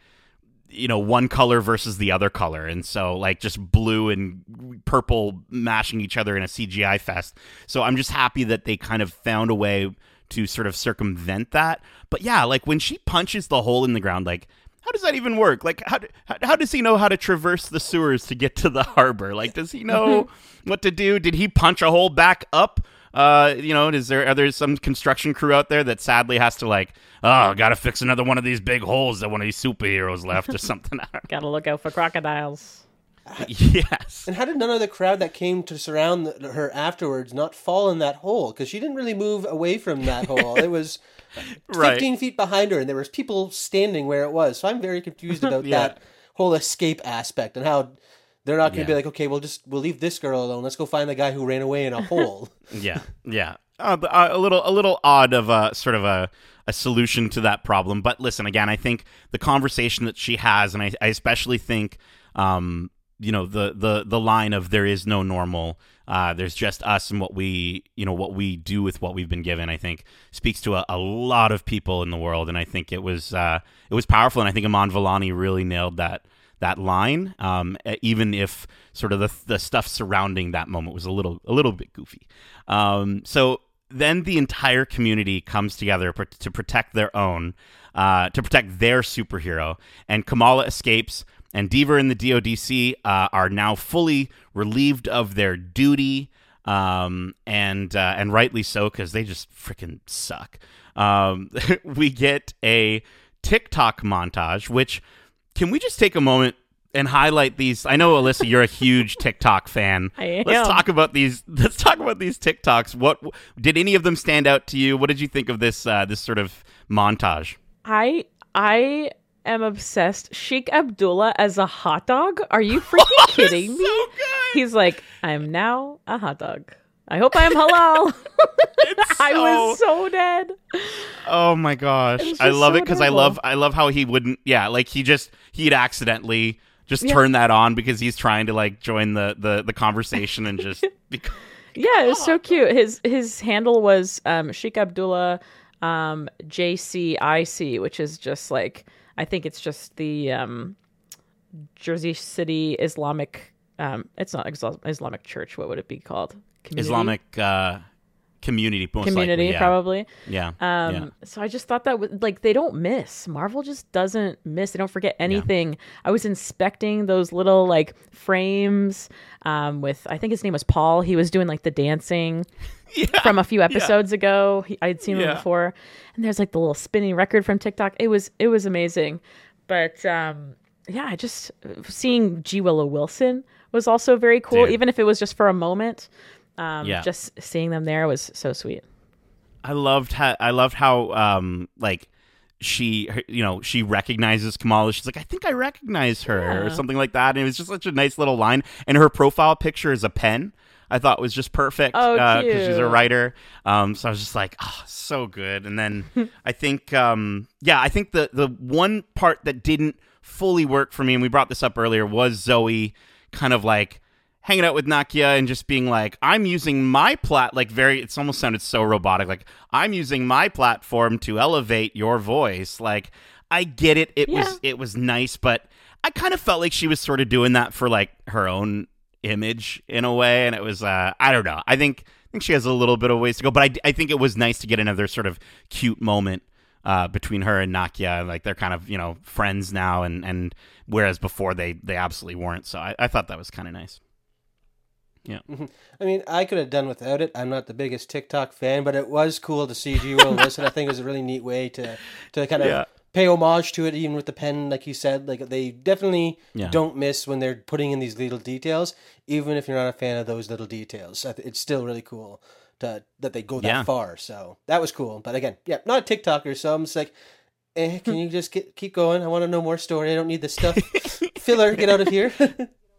you know one color versus the other color and so like just blue and purple mashing each other in a CGI fest so I'm just happy that they kind of found a way to sort of circumvent that. But yeah, like when she punches the hole in the ground, like how does that even work? Like how how, how does he know how to traverse the sewers to get to the harbor? Like does he know what to do? Did he punch a hole back up? Uh, you know, is there are there some construction crew out there that sadly has to like, oh, got to fix another one of these big holes that one of these superheroes left or something? Gotta look out for crocodiles. yes. And how did none of the crowd that came to surround the, her afterwards not fall in that hole? Because she didn't really move away from that hole. It was Right. 15 feet behind her, and there was people standing where it was. So I'm very confused about Yeah. that whole escape aspect and how they're not going to be like, okay, we'll just we'll leave this girl alone. Let's go find the guy who ran away in a hole. Yeah, yeah. Uh, uh, a little, a little odd of a sort of a, a solution to that problem. But listen, again, I think the conversation that she has, and I, I especially think, um, you know, the the the line of "there is no normal." Uh, there's just us and what we, you know, what we do with what we've been given. I think speaks to a, a lot of people in the world, and I think it was uh, it was powerful. And I think Iman Vellani really nailed that that line, um, even if sort of the the stuff surrounding that moment was a little a little bit goofy. Um, so then the entire community comes together pr- to protect their own, uh, to protect their superhero, and Kamala escapes. And Deaver and the DODC uh, are now fully relieved of their duty, um, and uh, and rightly so because they just freaking suck. Um, we get a TikTok montage, which can we just take a moment and highlight these? I know Alyssa, you're a huge TikTok fan. I am. Let's talk about these. Let's talk about these TikToks. What did any of them stand out to you? What did you think of this uh, this sort of montage? I I am obsessed. Sheikh Abdullah as a hot dog? Are you freaking kidding me? So. He's like, I'm now a hot dog. I hope I'm halal. I was so dead. Oh my gosh, I love so it because I love I love how he wouldn't. Yeah, like he just he'd accidentally just Yeah. turn that on because he's trying to like join the the the conversation and just. Because, Yeah, it was so cute. His his handle was um, Sheikh Abdullah um, JCIC, which is just like I think it's just the um, Jersey City Islamic. Um, it's not Islamic Church. What would it be called? Community? Islamic uh, community, community, likely, yeah. probably. Yeah. Um, yeah. So I just thought that was like they don't miss. Marvel just doesn't miss. They don't forget anything. I was inspecting those little like frames um, with I think his name was Paul. He was doing like the dancing from a few episodes ago. He, I'd seen Yeah. him before, and there's like the little spinning record from TikTok. It was it was amazing, but um, yeah, I just seeing G Willow Wilson was also very cool, Dude. even if it was just for a moment. Um, Yeah. just seeing them there was so sweet. I loved how I loved how um like she her- you know she recognizes Kamala. She's like, I think I recognize her or something like that. And it was just such a nice little line. And her profile picture is a pen. I thought was just perfect Oh, because she's a writer. Um, so I was just like, oh, so good. And then I think, um, yeah, I think the the one part that didn't fully work for me, and we brought this up earlier, was Zoe kind of like hanging out with Nakia and just being like, I'm using my plat like very it's almost sounded so robotic. Like, I'm using my platform to elevate your voice. Like, I get it. It Yeah. was it was nice, but I kind of felt like she was sort of doing that for like her own image in a way. And it was uh I don't know. I think I think she has a little bit of ways to go, but I, I think it was nice to get another sort of cute moment uh, between her and Nakia. Like they're kind of you know friends now, and and whereas before they they absolutely weren't. So I, I thought that was kind of nice. I mean, I could have done without it. I'm not the biggest TikTok fan, but it was cool to see G Will listen. I think it was a really neat way to to kind of Yeah. pay homage to it, even with the pen, like you said. Like they definitely Yeah. don't miss when they're putting in these little details, even if you're not a fan of those little details. It's still really cool to that they go that Yeah. far. So that was cool. But again, yeah, not a TikToker, so I'm just like. Eh, can you just get, keep going? I want to know more story. I don't need this stuff. Filler, get out of here.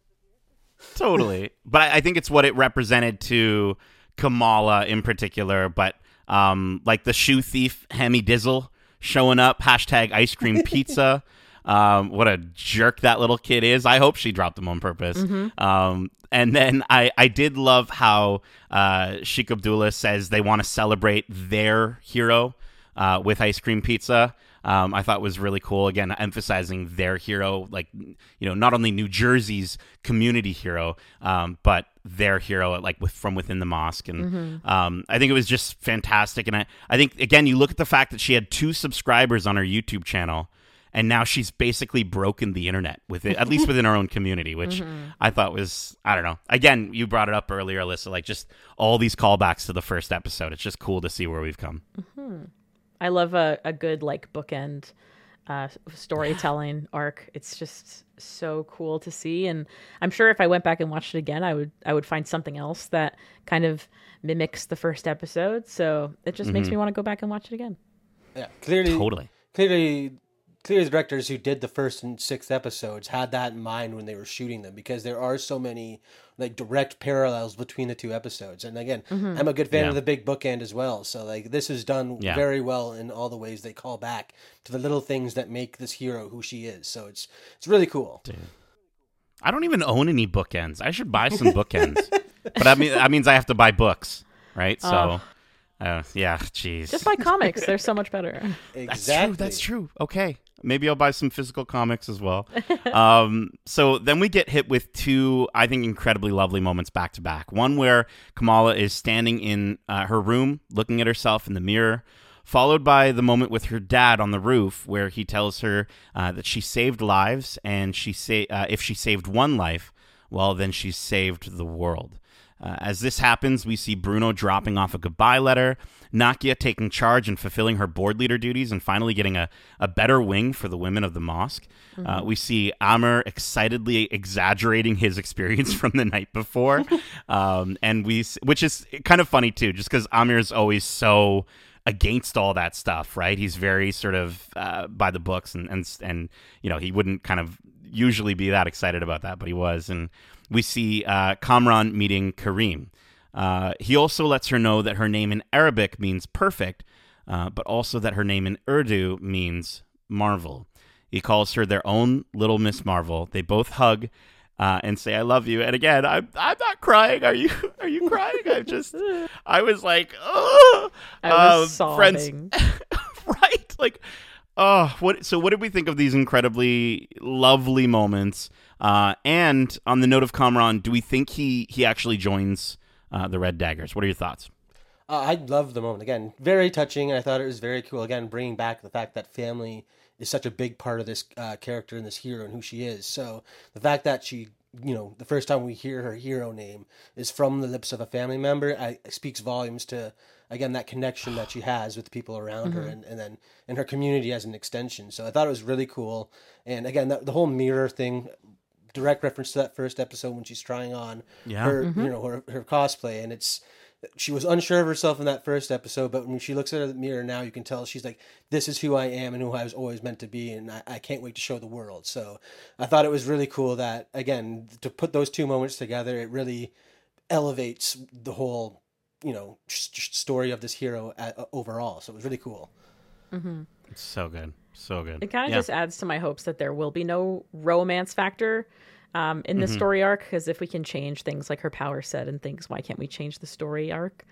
totally. But I, I think it's what it represented to Kamala in particular. But um, like the shoe thief Hemi Dizzle showing up, hashtag ice cream pizza. um, what a jerk that little kid is. I hope she dropped him on purpose. Um, and then I, I did love how uh, Sheikh Abdullah says they want to celebrate their hero uh, with ice cream pizza. Um, I thought was really cool. Again, emphasizing their hero, like you know, not only New Jersey's community hero, um, but their hero, like with, from within the mosque. And Mm-hmm. um, I think it was just fantastic. And I, I think again, you look at the fact that she had two subscribers on her YouTube channel. And now she's basically broken the internet with it, at least within our own community, which Mm-hmm. I thought was I don't know. Again, you brought it up earlier, Alyssa. Like just all these callbacks to the first episode. It's just cool to see where we've come. I love a, a good like bookend uh, storytelling arc. It's just so cool to see, and I'm sure if I went back and watched it again, I would I would find something else that kind of mimics the first episode. So it just makes me want to go back and watch it again. Yeah, clearly, Totally. clearly, clearly, the directors who did the first and sixth episodes had that in mind when they were shooting them because there are so many like direct parallels between the two episodes. And again, I'm a good fan Yeah. of the big bookend as well. So like this is done Yeah. very well in all the ways they call back to the little things that make this hero who she is. So it's it's really cool. I don't even own any bookends. I should buy some bookends. but I mean that means I have to buy books, right? So uh, yeah, jeez. Just buy comics; they're so much better. That's true. That's true. Okay. Maybe I'll buy some physical comics as well. um, so then we get hit with two, I think, incredibly lovely moments back to back. One where Kamala is standing in uh, her room looking at herself in the mirror, followed by the moment with her dad on the roof where he tells her uh, that she saved lives and she say uh, if she saved one life, well, then she saved the world. Uh, as this happens, we see Bruno dropping off a goodbye letter, Nakia taking charge and fulfilling her board leader duties, and finally getting a, a better wing for the women of the mosque. Uh, we see Aamir excitedly exaggerating his experience from the night before, um, and we, which is kind of funny too, just because Aamir is always so against all that stuff, right? He's very sort of uh, by the books, and and and you know he wouldn't kind of usually be that excited about that, but he was. And we see uh, Kamran meeting Kareem. Uh, he also lets her know that her name in Arabic means perfect, uh, but also that her name in Urdu means marvel. He calls her their own little Miss Marvel. They both hug. Uh, and say I love you. And again, I'm I'm not crying. Are you are you crying? I just I was like, oh, I was friends, sobbing. right? Like, oh, what? So, what did we think of these incredibly lovely moments? Uh, and on the note of Kamran, do we think he he actually joins uh, the Red Daggers? What are your thoughts? Uh, I love the moment. Again, very touching. And I thought it was very cool. Again, bringing back the fact that family is such a big part of this uh, character and this hero and who she is. So the fact that she, you know, the first time we hear her hero name is from the lips of a family member, I, speaks volumes to, again, that connection that she has with the people around her mm-hmm. and, and then and her community as an extension. So I thought it was really cool. And again, that, the whole mirror thing, direct reference to that first episode when she's trying on Yeah. her, mm-hmm. you know, her, her cosplay, and it's she was unsure of herself in that first episode, but when she looks at the mirror now, you can tell she's like, "This is who I am and who I was always meant to be, and I, I can't wait to show the world." So I thought it was really cool that again to put those two moments together, it really elevates the whole, you know, s- s- story of this hero at, overall. So it was really cool. It's so good, so good. It kind of Yeah. just adds to my hopes that there will be no romance factor um, in the Mm-hmm. story arc. Because if we can change things like her power set and things, why can't we change the story arc?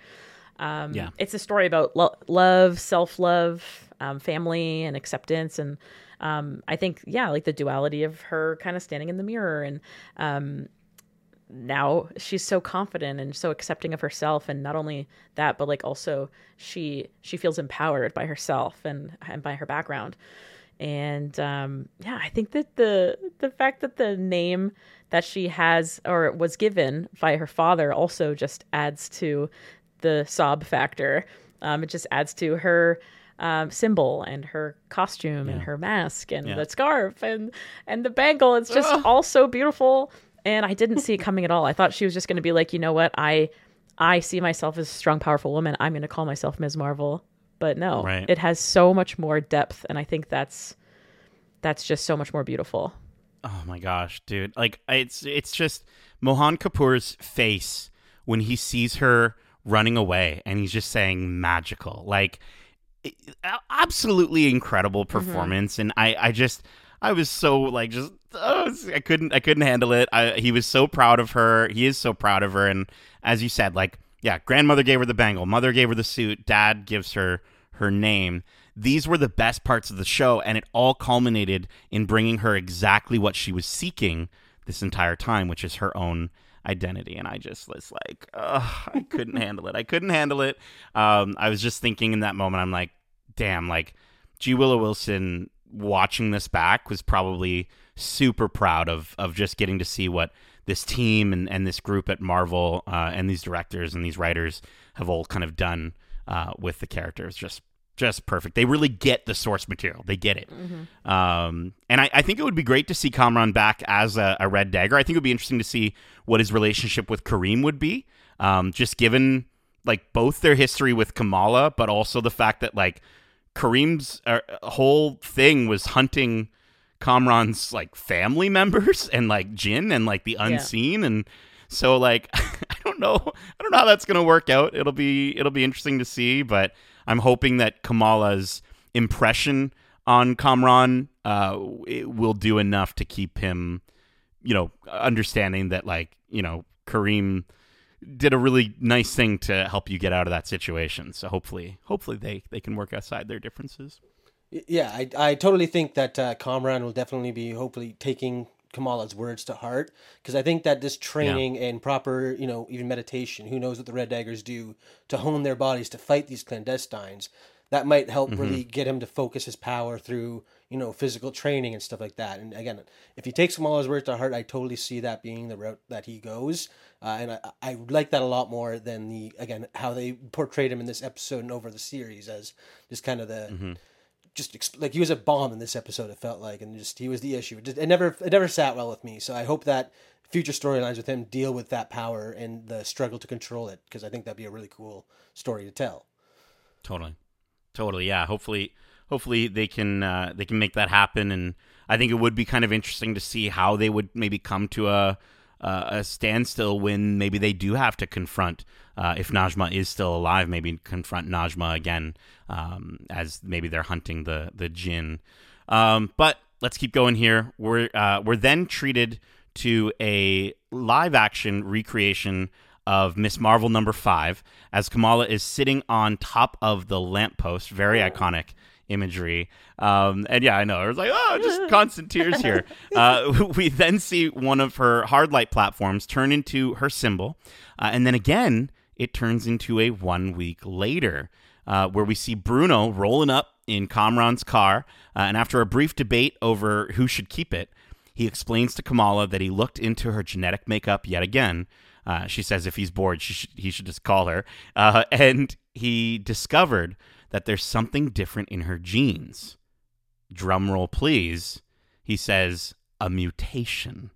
Um, Yeah. it's a story about lo- love, self love, um, family, and acceptance. And um, I think, yeah, like the duality of her kind of standing in the mirror and um, now she's so confident and so accepting of herself and not only that but like also she she feels empowered by herself and and by her background. And um yeah i think that the the fact that the name that she has or was given by her father also just adds to the sob factor. Um it just adds to her um, symbol and her costume and her mask and Yeah. the scarf and and the bangle. It's just all so beautiful and I didn't see it coming at all. I thought she was just going to be like, you know what, I I see myself as a strong, powerful woman. I'm going to call myself Ms. Marvel, but no, Right. it has so much more depth, and I think that's that's just so much more beautiful. Oh my gosh, dude! Like it's it's just Mohan Kapoor's face when he sees her running away, and he's just saying magical, like absolutely incredible mm-hmm. performance. And I I just I was so like just oh, I couldn't I couldn't handle it. I, he was so proud of her. He is so proud of her. And as you said, like yeah, grandmother gave her the bangle, mother gave her the suit, dad gives her her name. these were the best parts of the show, and it all culminated in bringing her exactly what she was seeking this entire time, which is her own identity. And I just was like, I couldn't handle it. I couldn't handle it. Um, I was just thinking in that moment, I'm like, damn, like G Willow Wilson watching this back was probably super proud of of just getting to see what this team and, and this group at Marvel uh, and these directors and these writers have all kind of done uh, with the characters. Just just perfect. They really get the source material. They get it. Mm-hmm. Um, and I, I, think it would be great to see Kamran back as a, a, Red Dagger. I think it would be interesting to see what his relationship with Kareem would be. Um, just given like both their history with Kamala, but also the fact that like Kareem's uh, whole thing was hunting Kamran's like family members and like Jinn and like the unseen yeah. and so like I don't know I don't know how that's gonna work out. It'll be it'll be interesting to see, but I'm hoping that Kamala's impression on Kamran uh, will do enough to keep him, you know, understanding that like you know Kareem did a really nice thing to help you get out of that situation. So hopefully, hopefully they they can work outside their differences. Yeah, I I totally think that uh, Kamran will definitely be hopefully taking Kamala's words to heart because I think that this training yeah. and proper, you know, even meditation, who knows what the Red Daggers do to hone their bodies to fight these clandestines, that might help mm-hmm. really get him to focus his power through, you know, physical training and stuff like that. And again, if he takes Kamala's words to heart, I totally see that being the route that he goes. Uh, and I, I like that a lot more than the, again, how they portrayed him in this episode and over the series as just kind of the. Mm-hmm just like he was a bomb in this episode. It felt like, and just he was the issue. It, just, it never it never sat well with me. So I hope that future storylines with him deal with that power and the struggle to control it because I think that'd be a really cool story to tell. Totally, totally, yeah. Hopefully, hopefully they can uh, they can make that happen, and I think it would be kind of interesting to see how they would maybe come to a uh, a standstill when maybe they do have to confront uh, if Najma is still alive. Maybe confront Najma again um, as maybe they're hunting the the Jinn. Um, but let's keep going here. We're uh, we're then treated to a live action recreation of Miss Marvel number five as Kamala is sitting on top of the lamppost. Very iconic imagery. Um, and yeah, I know. I was like, oh, just constant tears here. Uh, we then see one of her hard light platforms turn into her symbol. Uh, and then again, it turns into a one week later, uh, where we see Bruno rolling up in Kamran's car. Uh, and after a brief debate over who should keep it, he explains to Kamala that he looked into her genetic makeup yet again. Uh, she says if he's bored, should, he should just call her. Uh, and he discovered that there's something different in her genes. Drumroll, please. He says, a mutation.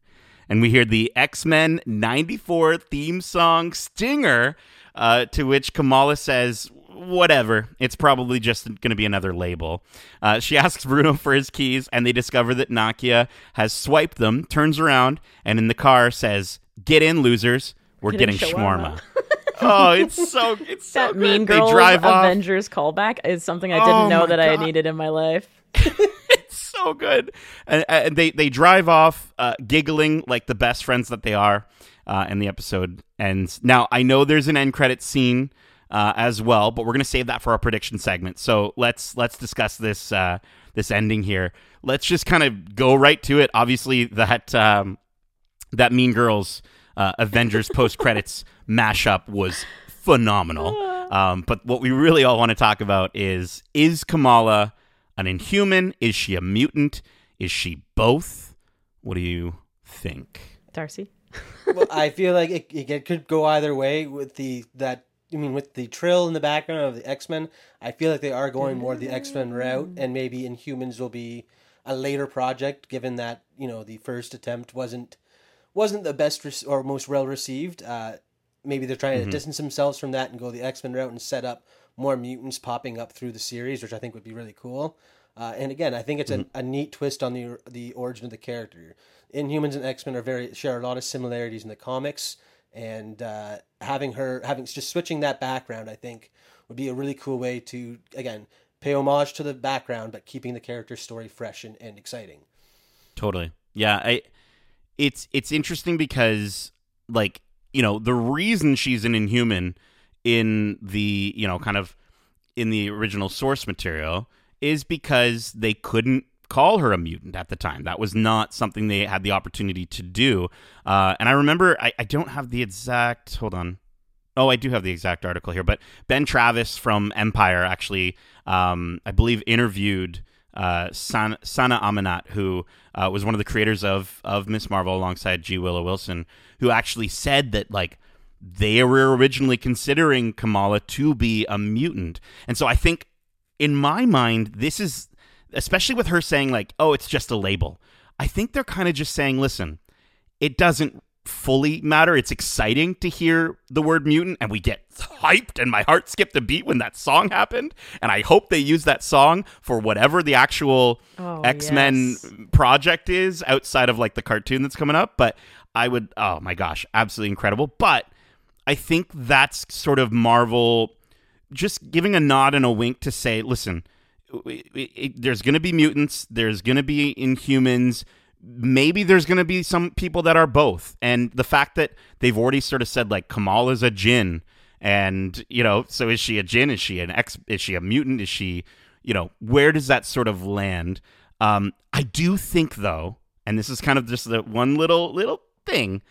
And we hear the X Men 94 theme song Stinger, uh, to which Kamala says, whatever. It's probably just going to be another label. Uh, she asks Bruno for his keys, and they discover that Nakia has swiped them, turns around, and in the car says, Get in, losers. We're getting shawarma. oh, it's so it's so that good. Mean Girls Avengers off. callback is something I didn't oh know that God. I needed in my life. it's so good, and, and, they they drive off uh, giggling like the best friends that they are. Uh, and the episode ends. Now I know there's an end credit scene uh, as well, but we're gonna save that for our prediction segment. So let's let's discuss this uh, this ending here. Let's just kind of go right to it. Obviously, that um, that Mean Girls uh, Avengers post credits mashup was phenomenal. Um, but what we really all want to talk about is is Kamala an inhuman? Is she a mutant? Is she both? What do you think? Darcy? well, I feel like it, it could go either way with the that I mean with the trill in the background of the X Men. I feel like they are going more the X Men route, and maybe Inhumans will be a later project, given that you know the first attempt wasn't wasn't the best re- or most well received. Uh, maybe they're trying mm-hmm. to distance themselves from that and go the X Men route and set up more mutants popping up through the series, which I think would be really cool. Uh, and again, I think it's mm-hmm. a, a neat twist on the the origin of the character. Inhumans and X Men are very share a lot of similarities in the comics, and uh, having her having just switching that background, I think, would be a really cool way to again pay homage to the background, but keeping the character story fresh and, and exciting. Totally, yeah. I it's it's interesting because like you know the reason she's an inhuman in the you know kind of in the original source material is because they couldn't call her a mutant at the time. That was not something they had the opportunity to do. Uh, and I remember, I, I don't have the exact, hold on. Oh, I do have the exact article here, but Ben Travis from Empire actually, um, I believe, interviewed uh, Sana, Sana Amanat, who uh, was one of the creators of of Miss Marvel alongside G. Willow Wilson, who actually said that like they were originally considering Kamala to be a mutant, and so I think in my mind this is especially with her saying like, "Oh, it's just a label." I think they're kind of just saying, "Listen, it doesn't fully matter. It's exciting to hear the word mutant, and we get hyped, and my heart skipped a beat when that song happened. And I hope they use that song for whatever the actual Oh, X Men yes. project is outside of like the cartoon that's coming up. But I would, oh my gosh, absolutely incredible. But I think that's sort of Marvel just giving a nod and a wink to say, listen, it- it- there's going to be mutants, there's going to be inhumans. Maybe there's going to be some people that are both. And the fact that they've already sort of said, like, Kamala's a jinn, And, you know, so is she a jinn? Is she an ex? Is she a mutant? Is she, you know, where does that sort of land? Um, I do think, though, and this is kind of just the one little, little thing.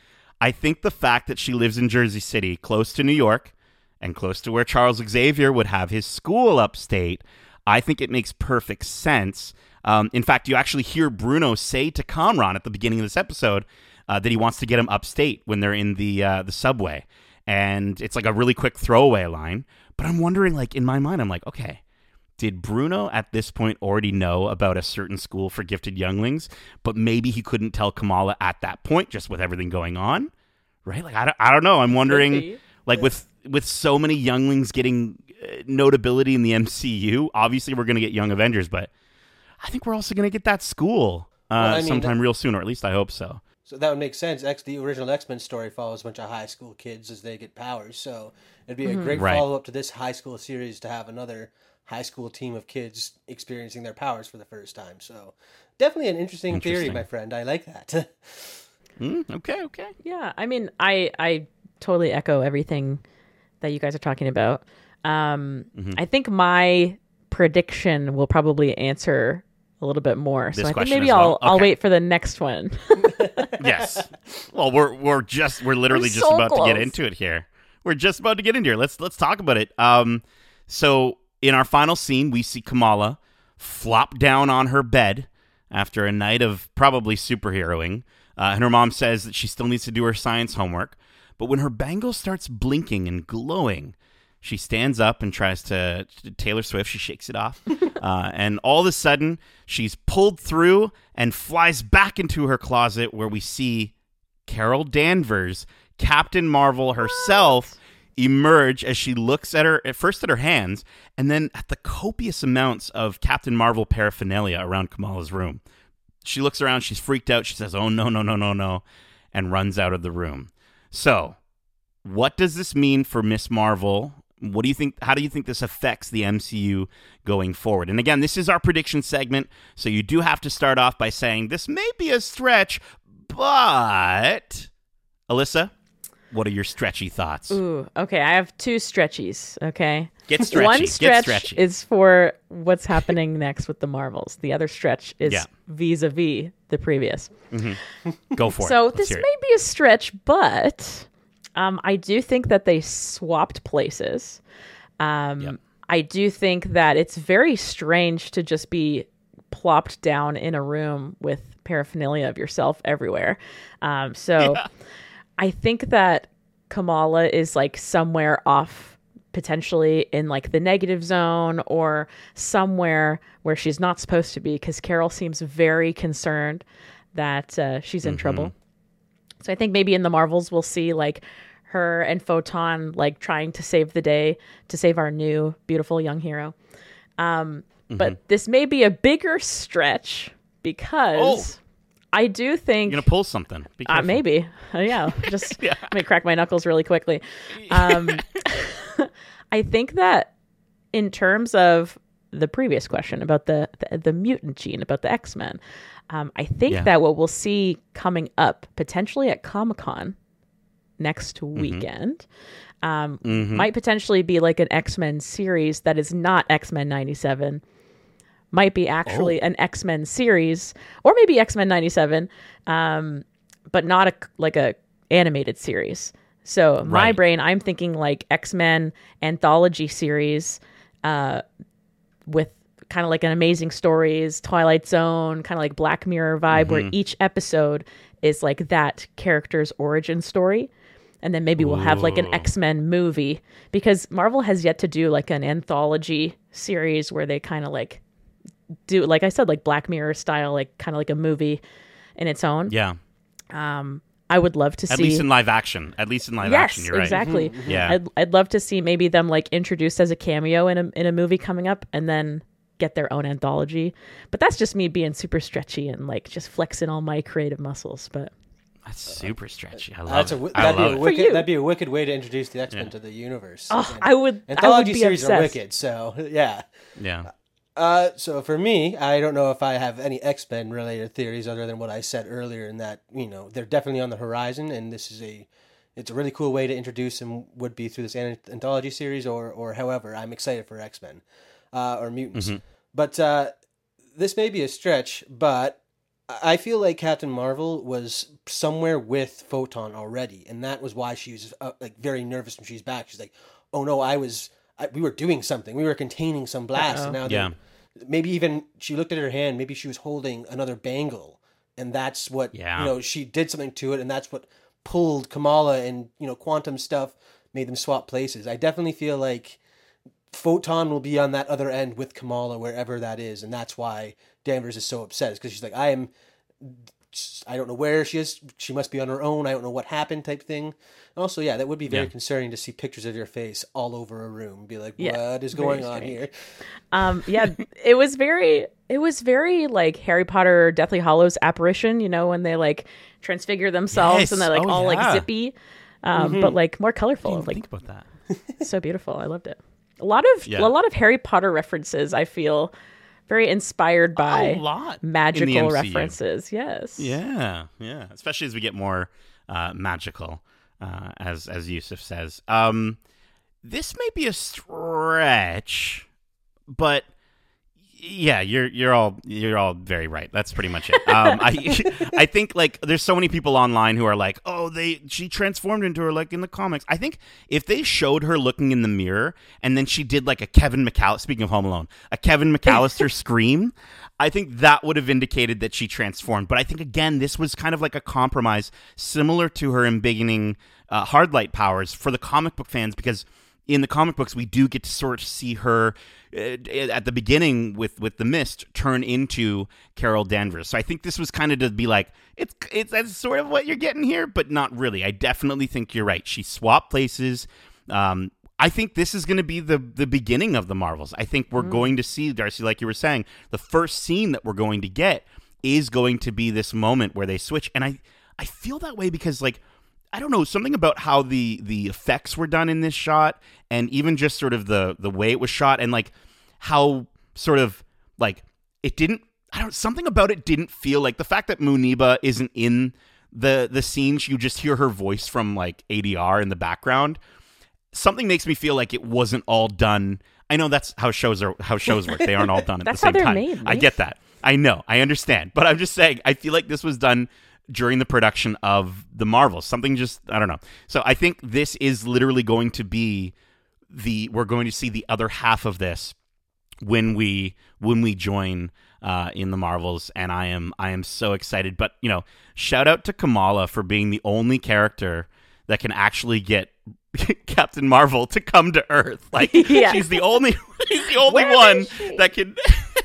I think the fact that she lives in Jersey City, close to New York, and close to where Charles Xavier would have his school upstate, I think it makes perfect sense. Um, in fact, you actually hear Bruno say to Kamran at the beginning of this episode uh, that he wants to get him upstate when they're in the uh, the subway, and it's like a really quick throwaway line. But I'm wondering, like in my mind, I'm like, okay, did Bruno at this point already know about a certain school for gifted younglings, but maybe he couldn't tell Kamala at that point, just with everything going on, right? Like I don't, I don't know. I'm wondering, like with with so many younglings getting uh, notability in the MCU, obviously we're going to get Young Avengers, but I think we're also going to get that school uh, Well, I mean, sometime real soon, or at least I hope so. So that would make sense. X, the original X Men story follows a bunch of high school kids as they get powers. So it'd be a great Right. follow up to this high school series to have another high school team of kids experiencing their powers for the first time. So definitely an interesting, theory, my friend. I like that. Hmm, okay, okay. Yeah, I mean, I I totally echo everything that you guys are talking about. Um, Mm-hmm. I think my prediction will probably answer a little bit more. so I think maybe as well? I'll I'll wait for the next one. yes. Well, we're we're just we're literally We're just so about to get into it here. We're just about to get into here. Let's let's talk about it. Um, so in our final scene, we see Kamala flop down on her bed after a night of probably superheroing, uh, and her mom says that she still needs to do her science homework. But when her bangle starts blinking and glowing, she stands up and tries to, to Taylor Swift. She shakes it off, uh, and all of a sudden, she's pulled through and flies back into her closet, where we see Carol Danvers, Captain Marvel herself, emerge as she looks at her at first at her hands, and then at the copious amounts of Captain Marvel paraphernalia around Kamala's room. She looks around. She's freaked out. She says, "Oh no, no, no, no, no," and runs out of the room. So, what does this mean for Miss Marvel? What do you think? How do you think this affects the MCU going forward? And again, this is our prediction segment, so you do have to start off by saying this may be a stretch, but Alyssa, what are your stretchy thoughts? Ooh, okay. I have two stretchies. Okay. Get stretchy. One Get stretch stretchy. is for what's happening next with the Marvels. The other stretch is Yeah. vis-a-vis the previous. Mm-hmm. Go for So it. Let's this hear it. may be a stretch, but um, I do think that they swapped places. Um, Yep. I do think that it's very strange to just be plopped down in a room with paraphernalia of yourself everywhere. Um, so I think that Kamala is like somewhere off potentially in like the negative zone or somewhere where she's not supposed to be because Carol seems very concerned that uh, she's in trouble. So I think maybe in the Marvels we'll see like her and Photon like trying to save the day to save our new beautiful young hero. Um, But this may be a bigger stretch because I do think You're gonna pull something. Uh, maybe. Uh, yeah. Just let me crack my knuckles really quickly. Um, I think that in terms of the previous question about the the, the mutant gene, about the X Men, um, I think Yeah. that what we'll see coming up potentially at Comic Con next Mm-hmm. weekend um, might potentially be like an X Men series that is not X Men '97, might be actually an X Men series, or maybe X Men '97, um, but not a like a animated series. So my Right. brain, I'm thinking like X Men anthology series, uh, with kind of like an amazing stories, Twilight Zone, kind of like Black Mirror vibe, where mm-hmm. each episode is like that character's origin story. And then maybe we'll have like an X Men movie because Marvel has yet to do like an anthology series where they kind of like do, like I said, like Black Mirror style, like kind of like a movie in its own. Yeah. Um, I would love to see. At least in live action. At least in live yes, action, you're right. exactly. Mm-hmm. Yeah. I'd, I'd love to see maybe them like introduced as a cameo in a in a movie coming up, and then get their own anthology. But that's just me being super stretchy and like just flexing all my creative muscles. But That's super stretchy. I love That's a it. that'd be love a it. wicked that'd be a wicked way to introduce the X Men to the universe. oh, And I would I would anthology be series are wicked. So yeah. Yeah. Uh, so for me, I don't know if I have any X Men related theories other than what I said earlier. In that you know they're definitely on the horizon, and this is a it's a really cool way to introduce them. Would be through this anthology series, or or however. I'm excited for X Men uh, or mutants, but uh, this may be a stretch, but. I feel like Captain Marvel was somewhere with Photon already, and that was why she was uh, like very nervous when she's back. She's like, "Oh no, I was, I, we were doing something. We were containing some blast, and now Yeah. maybe even she looked at her hand maybe she was holding another bangle. And that's what Yeah. you know she did something to it. And that's what pulled kamala and you know quantum stuff made them swap places. I definitely feel like photon will be on that other end with kamala wherever that is. And that's why danvers is so upset because she's like i am I don't know where she is. She must be on her own. I don't know what happened, type thing. And also, yeah, that would be very Yeah. concerning to see pictures of your face all over a room. Be like, Yeah, what is going on here? Um, yeah, it was very, it was very like Harry Potter, Deathly Hallows apparition. You know, when they like transfigure themselves Yes. and they're like Oh, all yeah. like zippy, um, but like more colorful. Didn't Like think about that. so beautiful. I loved it. A lot of a lot of Harry Potter references. I feel very inspired by a lot magical references. Yes. Yeah, yeah. Especially as we get more uh, magical, uh, as as Yusuf says. Um, this may be a stretch, but yeah, you're you're all you're all very right. That's pretty much it. Um, I I think like there's so many people online who are like, oh, they she transformed into her like in the comics. I think if they showed her looking in the mirror and then she did like a Kevin McAllister, speaking of Home Alone, a Kevin McAllister scream, I think that would have indicated that she transformed. But I think again, this was kind of like a compromise, similar to her embiggening uh, hard light powers for the comic book fans because in the comic books we do get to sort of see her at the beginning with with the mist turn into Carol Danvers. So I think this was kind of to be like it's it's that's sort of what you're getting here, but not really. I definitely think you're right. She swapped places. Um, I think this is going to be the the beginning of the Marvels. I think we're going to see Darcy, like you were saying, the first scene that we're going to get is going to be this moment where they switch, and I I feel that way because like I don't know something about how the the effects were done in this shot, and even just sort of the the way it was shot, and like how sort of like it didn't. I don't something about it didn't feel like the fact that Muneeba isn't in the the scenes. You just hear her voice from like ADR in the background. Something makes me feel like it wasn't all done. I know that's how shows are how shows work. They aren't all done at That's the how same they're time. made, I get that. I know. I understand. But I'm just saying. I feel like this was done during the production of the Marvels. Something just I don't know. So I think this is literally going to be the we're going to see the other half of this when we when we join uh, in the Marvels, and I am I am so excited. But you know, shout out to Kamala for being the only character that can actually get Captain Marvel to come to Earth. Like Yeah. she's the only she's the only Where one that can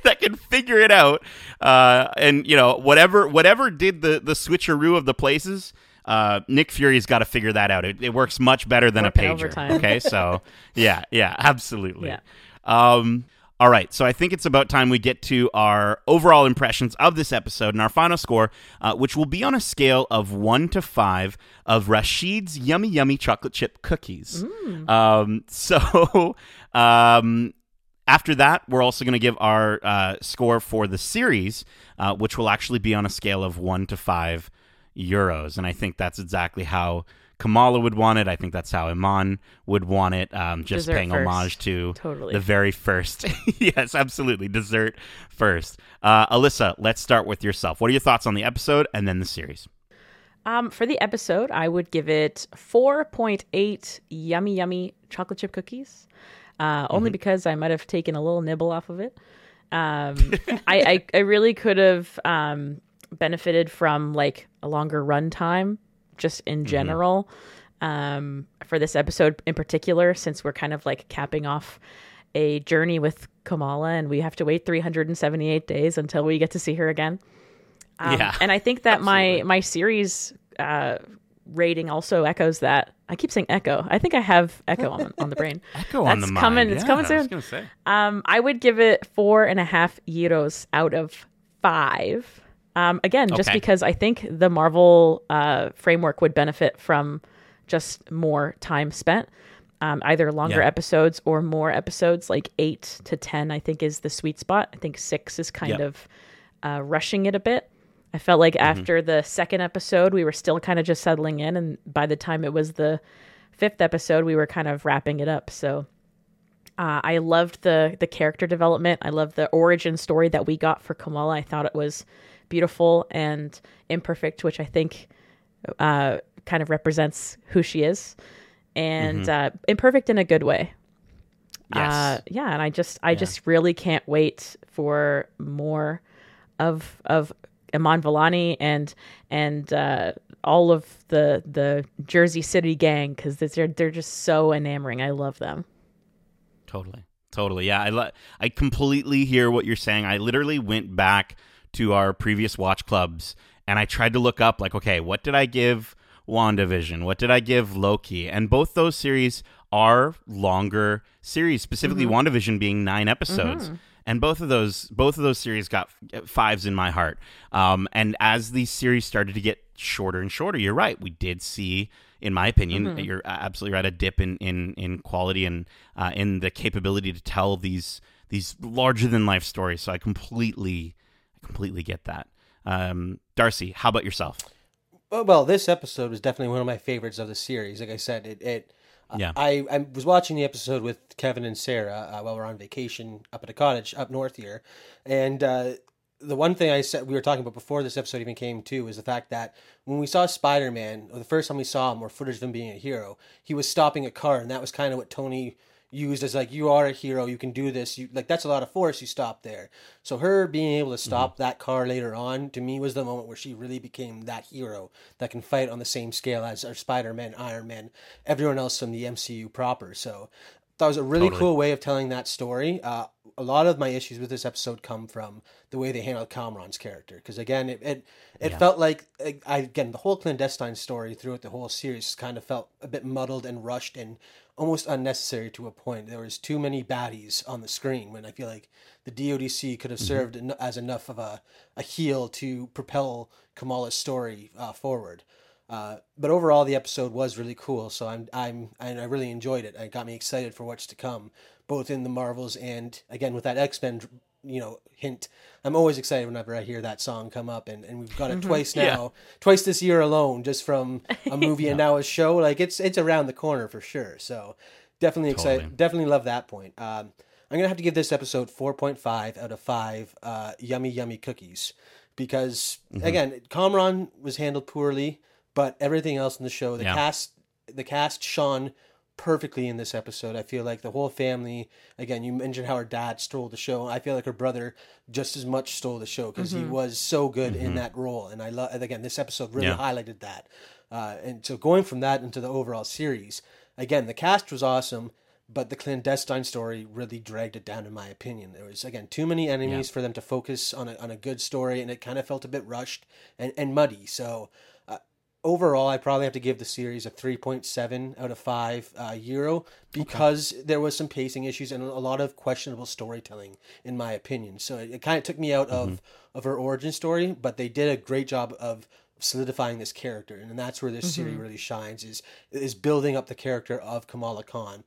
that can figure it out. Uh, and you know, whatever whatever did the the switcheroo of the places. Uh, Nick Fury's got to figure that out. It, it works much better than Working a pager. overtime. Okay, so yeah, yeah, absolutely. Yeah. Um, all right, so I think it's about time we get to our overall impressions of this episode and our final score, uh, which will be on a scale of one to five of Rashid's yummy, yummy chocolate chip cookies. Um, so um, after that, we're also going to give our uh, score for the series, uh, which will actually be on a scale of one to five euros. And I think that's exactly how Kamala would want it. I think that's how Iman would want it. Um, just Dessert paying first. homage to Totally. the very first. yes, absolutely. Dessert first. Uh, Alyssa, let's start with yourself. What are your thoughts on the episode and then the series? Um, for the episode, I would give it 4.8 yummy, yummy chocolate chip cookies. Uh, only because I might have taken a little nibble off of it. Um, I, I, I really could have um, benefited from like a longer run time, just in general, um, for this episode in particular, since we're kind of like capping off a journey with Kamala, and we have to wait 378 days until we get to see her again. Um, Yeah, and I think that my my series uh, rating also echoes that. I keep saying echo. I think I have echo on, on the brain. Echo on That's the mind. coming. It's Yeah, coming I was soon. say. Um, I would give it four and a half euros out of five. Um, again, just Okay. because I think the Marvel uh, framework would benefit from just more time spent, um, either longer Yeah. episodes or more episodes, like eight to ten. I think is the sweet spot. I think six is kind Yep. of uh, rushing it a bit. I felt like after the second episode, we were still kind of just settling in, and by the time it was the fifth episode, we were kind of wrapping it up. So uh, I loved the the character development. I loved the origin story that we got for Kamala. I thought it was beautiful and imperfect, which I think uh, kind of represents who she is, and uh, imperfect in a good way. Yes. Uh, yeah, and I just I just really can't wait for more of of Iman Vellani and and uh, all of the the Jersey City gang because they're they're just so enamoring. I love them. Totally. Totally. Yeah, I li- I completely hear what you're saying. I literally went back to our previous watch clubs and I tried to look up like okay, what did I give WandaVision? What did I give Loki? And both those series are longer series, specifically WandaVision being 9 episodes. And both of those both of those series got fives in my heart. Um, and as these series started to get shorter and shorter, you're right. We did see in my opinion, you're absolutely right. A dip in in in quality and uh, in the capability to tell these these larger than life stories. So I completely, completely get that. Um, Darcy, how about yourself? Oh, well, this episode was definitely one of my favorites of the series. Like I said, it. it Yeah. I, I was watching the episode with Kevin and Sarah uh, while we are on vacation up at a cottage up north here, and uh, the one thing I said we were talking about before this episode even came to was the fact that when we saw Spider Man, or the first time we saw him, or footage of him being a hero, he was stopping a car, and that was kind of what Tony used as like you are a hero, you can do this. You like that's a lot of force. You stop there. So her being able to stop that car later on to me was the moment where she really became that hero that can fight on the same scale as our Spider Man, Iron Man, everyone else from the MCU proper. So that was a really Totally. cool way of telling that story. Uh, a lot of my issues with this episode come from the way they handled Kamran's character, because again, it it, it felt like I again the whole clandestine story throughout the whole series kind of felt a bit muddled and rushed and almost unnecessary to a point. There was too many baddies on the screen when I feel like the DODC could have served en- as enough of a, a heel to propel Kamala's story uh, forward. Uh, but overall, the episode was really cool. So I'm I'm and I really enjoyed it. It got me excited for what's to come, both in the Marvels and again with that X Men, you know, hint. I'm always excited whenever I hear that song come up, and, and we've got it twice now, twice this year alone, just from a movie and now a show. Like it's it's around the corner for sure. So definitely excited. Definitely love that point. Um, I'm gonna have to give this episode 4.5 out of five. Uh, yummy yummy cookies, because again, Kamran was handled poorly, but everything else in the show, the Yeah. cast, the cast shone perfectly in this episode. I feel like the whole family. Again, you mentioned how her dad stole the show. I feel like her brother just as much stole the show because he was so good in that role. And I love. Again, this episode really Yeah. highlighted that. Uh, and so going from that into the overall series, again, the cast was awesome. But the clandestine story really dragged it down, in my opinion. There was again too many enemies for them to focus on a, on a good story, and it kind of felt a bit rushed and, and muddy. So overall, I probably have to give the series a 3.7 out of 5 uh, euro because there was some pacing issues and a lot of questionable storytelling, in my opinion. So it, it kind of took me out of, of her origin story, but they did a great job of solidifying this character and that's where this series really shines is is building up the character of Kamala Khan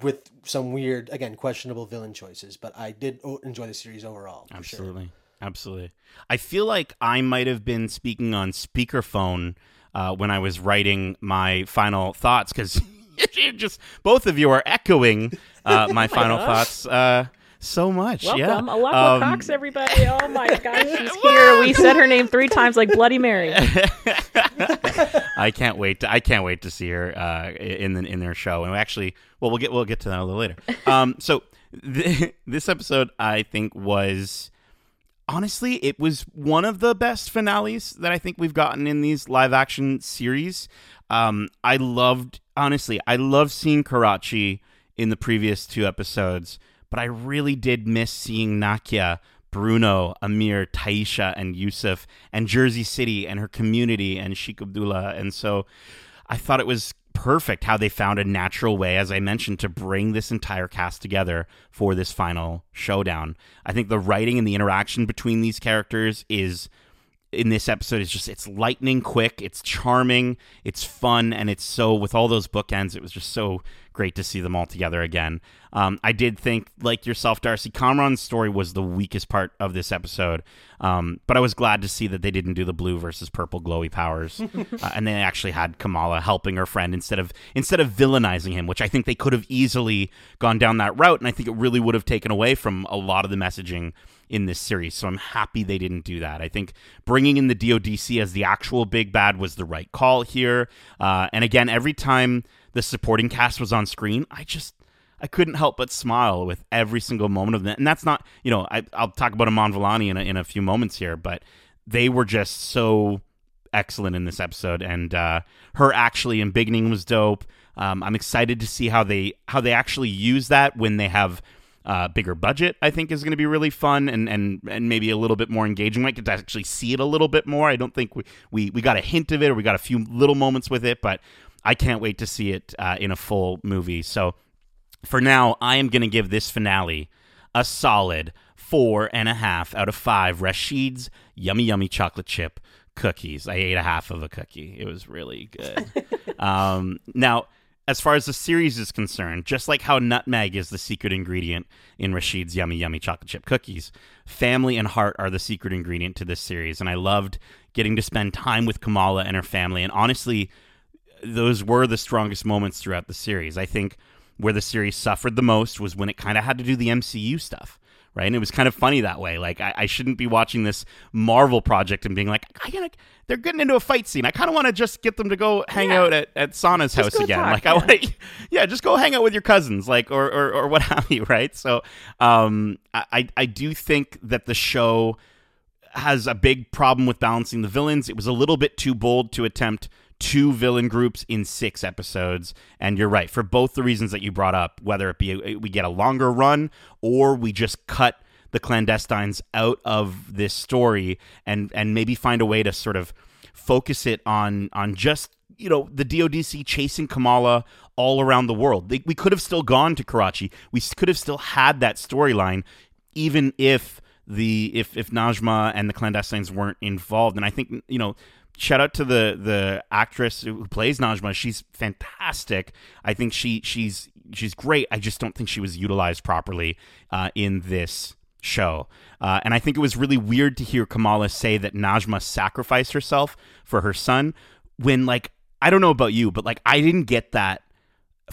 with some weird again questionable villain choices but I did o- enjoy the series overall for sure. Absolutely. Absolutely. I feel like I might have been speaking on speakerphone uh, when I was writing my final thoughts because just both of you are echoing uh, my final thoughts uh, so much. Welcome, yeah. Alaqua Um, Cox, everybody. Oh my gosh, she's here. We said her name three times like Bloody Mary. I can't wait. To, I can't wait to see her uh, in the, in their show. And actually, well, we'll get we'll get to that a little later. Um, so th- this episode, I think, was honestly, it was one of the best finales that I think we've gotten in these live action series. Um, I loved, honestly, I loved seeing Karachi in the previous two episodes, but I really did miss seeing Nakia, Bruno, Aamir, Tyesha, and Yusuf, and Jersey City and her community and Sheikh Abdullah. And so I thought it was perfect how they found a natural way, as I mentioned, to bring this entire cast together for this final showdown. I think the writing and the interaction between these characters is in this episode is just it's lightning quick, it's charming, it's fun, and it's so with all those bookends, it was just so great to see them all together again. Um, I did think, like yourself, Darcy, Kamran's story was the weakest part of this episode, um, but I was glad to see that they didn't do the blue versus purple glowy powers, uh, and they actually had Kamala helping her friend instead of instead of villainizing him, which I think they could have easily gone down that route, and I think it really would have taken away from a lot of the messaging in this series. So I'm happy they didn't do that. I think bringing in the DODC as the actual big bad was the right call here. Uh, and again, every time the supporting cast was on screen, I just I couldn't help but smile with every single moment of that. And that's not, you know, I, I'll talk about Iman Vellani in a, in a few moments here, but they were just so excellent in this episode. And uh, her actually embiggening was dope. Um, I'm excited to see how they how they actually use that when they have uh, bigger budget, I think is going to be really fun and, and and maybe a little bit more engaging. Get to actually see it a little bit more. I don't think we, we, we got a hint of it or we got a few little moments with it, but I can't wait to see it uh, in a full movie. So for now, I am going to give this finale a solid four and a half out of five Rashid's Yummy Yummy Chocolate Chip cookies. I ate a half of a cookie. It was really good. um, now, as far as the series is concerned, just like how nutmeg is the secret ingredient in Rashid's Yummy Yummy Chocolate Chip Cookies, family and heart are the secret ingredient to this series. And I loved getting to spend time with Kamala and her family. And honestly, those were the strongest moments throughout the series. I think where the series suffered the most was when it kind of had to do the MCU stuff right? And it was kind of funny that way. Like I, I shouldn't be watching this Marvel project and being like, I gotta, they're getting into a fight scene. I kind of want to just get them to go hang Yeah. out at, at Sana's Just house again. talk, like I want to, yeah, just go hang out with your cousins, like or or, or what have you, right? So, um, I I do think that the show has a big problem with balancing the villains. It was a little bit too bold to attempt two villain groups in six episodes. And you're right, for both the reasons that you brought up, whether it be we get a longer run or we just cut the clandestines out of this story and and maybe find a way to sort of focus it on on just you know the DODC chasing Kamala all around the world. They, we could have still gone to Karachi. We could have still had that storyline, even if the if if Najma and the clandestines weren't involved. And I think you know. Shout out to the the actress who plays Najma. She's fantastic. I think she she's she's great. I just don't think she was utilized properly uh, in this show. Uh, and I think it was really weird to hear Kamala say that Najma sacrificed herself for her son when, like, I don't know about you, but like, I didn't get that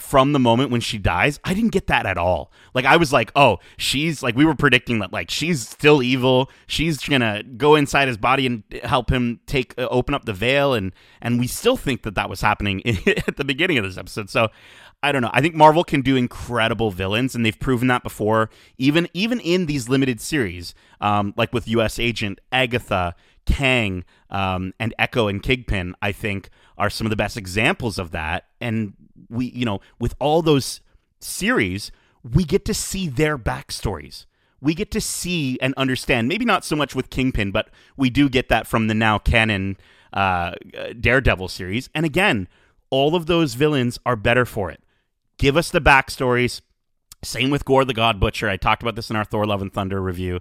from the moment when she dies. I didn't get that at all. Like, I was like, oh, she's like, we were predicting that, like, she's still evil. She's gonna go inside his body and help him take, uh, open up the veil. And, and we still think that that was happening at the beginning of this episode. So, I don't know. I think Marvel can do incredible villains, and they've proven that before. Even even in these limited series, um, like with U.S. Agent, Agatha, Kang, um, and Echo and Kingpin, I think are some of the best examples of that. And we, you know, with all those series, we get to see their backstories. We get to see and understand. Maybe not so much with Kingpin, but we do get that from the now canon uh, Daredevil series. And again, all of those villains are better for it give us the backstories. Same with Gorr the God Butcher. I talked about this in our Thor Love and Thunder review.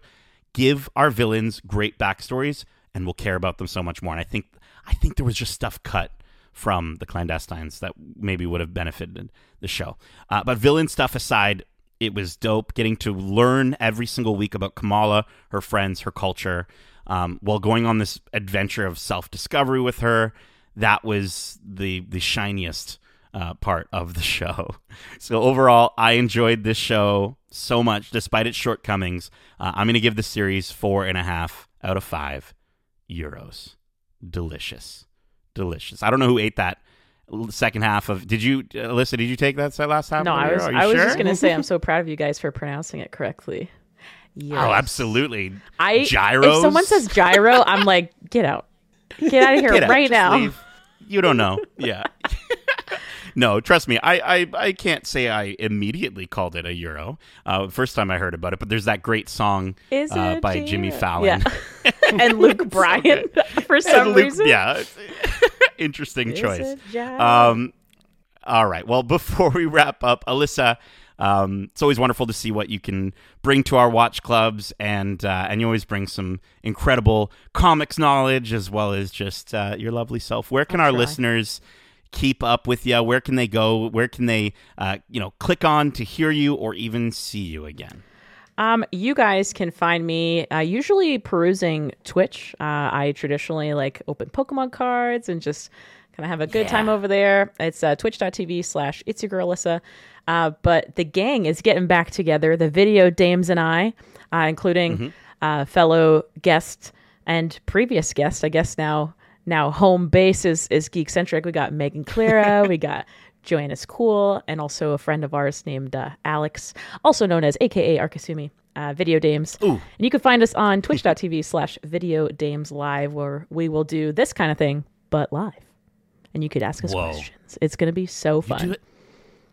Give our villains great backstories, and we'll care about them so much more. And I think I think there was just stuff cut from the clandestines that maybe would have benefited the show. Uh, but villain stuff aside, it was dope getting to learn every single week about Kamala, her friends, her culture, um, while going on this adventure of self discovery with her that was the the shiniest uh, part of the show. So overall, I enjoyed this show so much, despite its shortcomings. Uh, I'm going to give the series four and a half out of five euros. Delicious, delicious. I don't know who ate that second half of. Did you, Alyssa? Did you take that last half? No, I was. I was just going to say I'm so proud of you guys for pronouncing it correctly. Oh, yes. Oh, absolutely. I gyro. If someone says gyro, I'm like, get out, get out of here right now. Leave. You don't know. Yeah. No, trust me, I, I, I can't say I immediately called it a euro. Uh, first time I heard about it, but there's that great song uh, by Jimmy Fallon yeah. and Luke Bryan for some Luke, reason. Yeah, interesting Is choice. Um, all right. Well, before we wrap up, Alyssa, um, it's always wonderful to see what you can bring to our watch clubs, and uh, and you always bring some incredible comics knowledge as well as just uh, your lovely self. Where can I'll our try. listeners? Keep up with you? Where can they go? Where can they, uh, you know, click on to hear you or even see you again? Um, you guys can find me uh, usually perusing Twitch. Uh, I traditionally like open Pokemon cards and just kind of have a good yeah. time over there. It's uh, twitch.tv slash it's your girl Alyssa. Uh, but the gang is getting back together, the video dames and I, uh, including mm-hmm. uh, fellow guest and previous guest, I guess now now home base is is geek centric. We got Megan Clara, we got Joanna's Cool, and also a friend of ours named uh, Alex, also known as AKA Arkasumi. Uh, video Dames. Ooh. And you can find us on twitch.tv slash video dames live, where we will do this kind of thing, but live. And you could ask us Whoa. questions. It's going to be so fun. You do, it,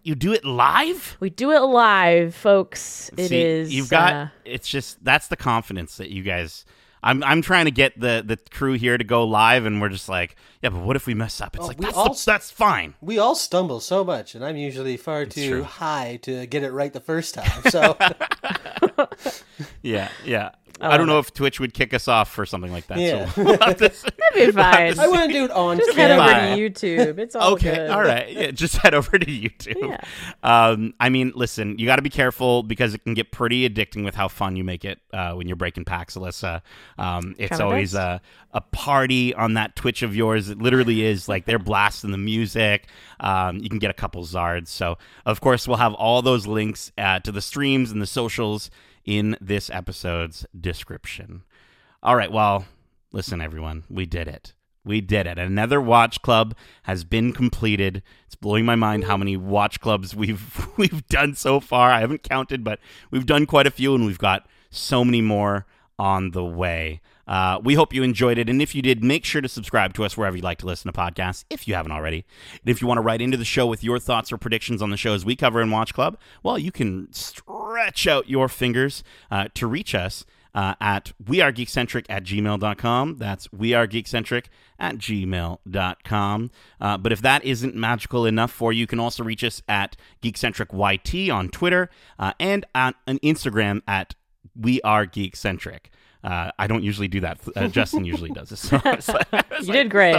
you do it live? We do it live, folks. It See, is. You've got, uh, it's just, that's the confidence that you guys I'm I'm trying to get the the crew here to go live, and we're just like, yeah, but what if we mess up? It's oh, like that's, all, the, that's fine. We all stumble so much, and I'm usually far it's too true. high to get it right the first time. So, yeah, yeah. I don't know if Twitch would kick us off for something like that. Yeah. So we'll That'd be fine. I want to do it on. Just head over to YouTube. It's all okay. Good. All right. Yeah, just head over to YouTube. Yeah. Um, I mean, listen, you got to be careful because it can get pretty addicting with how fun you make it uh, when you're breaking packs, Alyssa. Um, it's always a, a party on that Twitch of yours. It literally is like they're blasting the music. Um, you can get a couple zards. So, of course, we'll have all those links uh, to the streams and the socials in this episode's description. All right, well, listen, everyone, we did it. We did it. Another watch club has been completed. It's blowing my mind how many watch clubs we've we've done so far. I haven't counted, but we've done quite a few, and we've got so many more on the way. Uh, we hope you enjoyed it. And if you did, make sure to subscribe to us wherever you like to listen to podcasts, if you haven't already. And if you want to write into the show with your thoughts or predictions on the shows we cover in Watch Club, well, you can stretch out your fingers uh, to reach us. Uh, at wearegeekcentric at gmail.com. That's wearegeekcentric at gmail.com. Uh, but if that isn't magical enough for you, you can also reach us at geekcentricyt on Twitter uh, and on, Instagram at wearegeekcentric. Uh, I don't usually do that. Uh, Justin usually does this. So you did great.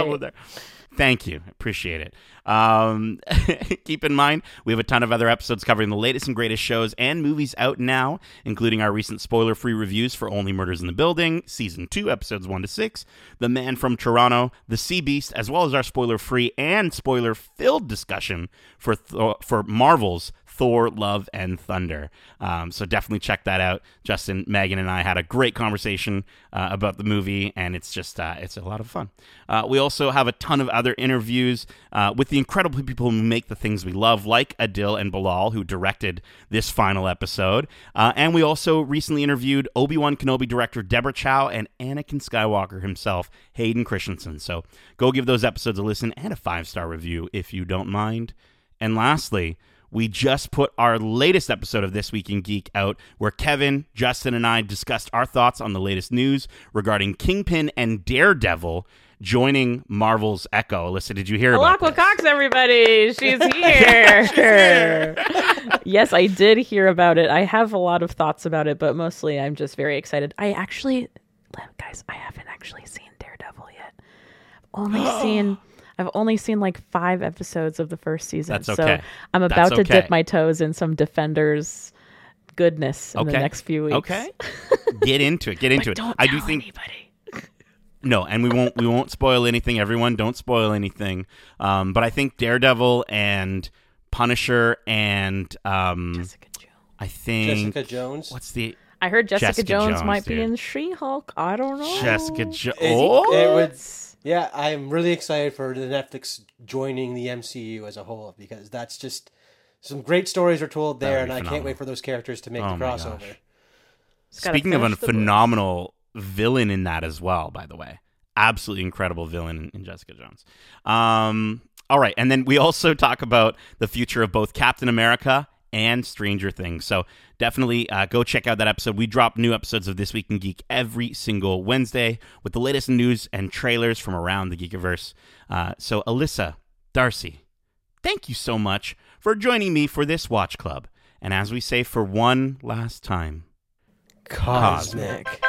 Thank you. Appreciate it. Um, keep in mind, we have a ton of other episodes covering the latest and greatest shows and movies out now, including our recent spoiler free reviews for Only Murders in the Building, Season 2, Episodes 1 to 6, The Man from Toronto, The Sea Beast, as well as our spoiler free and spoiler filled discussion for, th- for Marvel's Thor, Love, and Thunder. Um, so definitely check that out. Justin, Megan, and I had a great conversation uh, about the movie, and it's just uh, it's a lot of fun. Uh, we also have a ton of other interviews uh, with the incredible people who make the things we love, like Adil and Bilal, who directed this final episode. Uh, and we also recently interviewed Obi Wan Kenobi director Deborah Chow and Anakin Skywalker himself, Hayden Christensen. So go give those episodes a listen and a five star review if you don't mind. And lastly, we just put our latest episode of This Week in Geek out, where Kevin, Justin, and I discussed our thoughts on the latest news regarding Kingpin and Daredevil joining Marvel's Echo. Alyssa, did you hear about Alaqua Cox, everybody? She's here. yes, I did hear about it. I have a lot of thoughts about it, but mostly I'm just very excited. I actually, guys, I haven't actually seen Daredevil yet. I've only seen I've only seen like five episodes of the first season. That's okay. So I'm about That's to okay. dip my toes in some Defenders goodness in okay. the next few weeks. Okay. Get into it. Get into it. I do think anybody. No, and we won't we won't spoil anything. Everyone, don't spoil anything. Um, but I think Daredevil and Punisher and um, Jessica Jones. I think Jessica Jones. what's the I heard Jessica, Jessica Jones, Jones, might be in She-Hulk. I don't know. Jessica Jones? It- Oh, it would- Yeah, I'm really excited for the Netflix joining the MCU as a whole because that's just some great stories are told there, and be I can't wait for those characters to make Oh the crossover. gosh. Just gotta Speaking of a finish the book. phenomenal villain in that as well, by the way, absolutely incredible villain in, in Jessica Jones. Um, all right, and then we also talk about the future of both Captain America and Stranger Things. So definitely uh, go check out that episode. We drop new episodes of This Week in Geek every single Wednesday with the latest news and trailers from around the Geekiverse. Uh, so Alyssa, Darcy, thank you so much for joining me for this watch club. And as we say for one last time, Cosmic.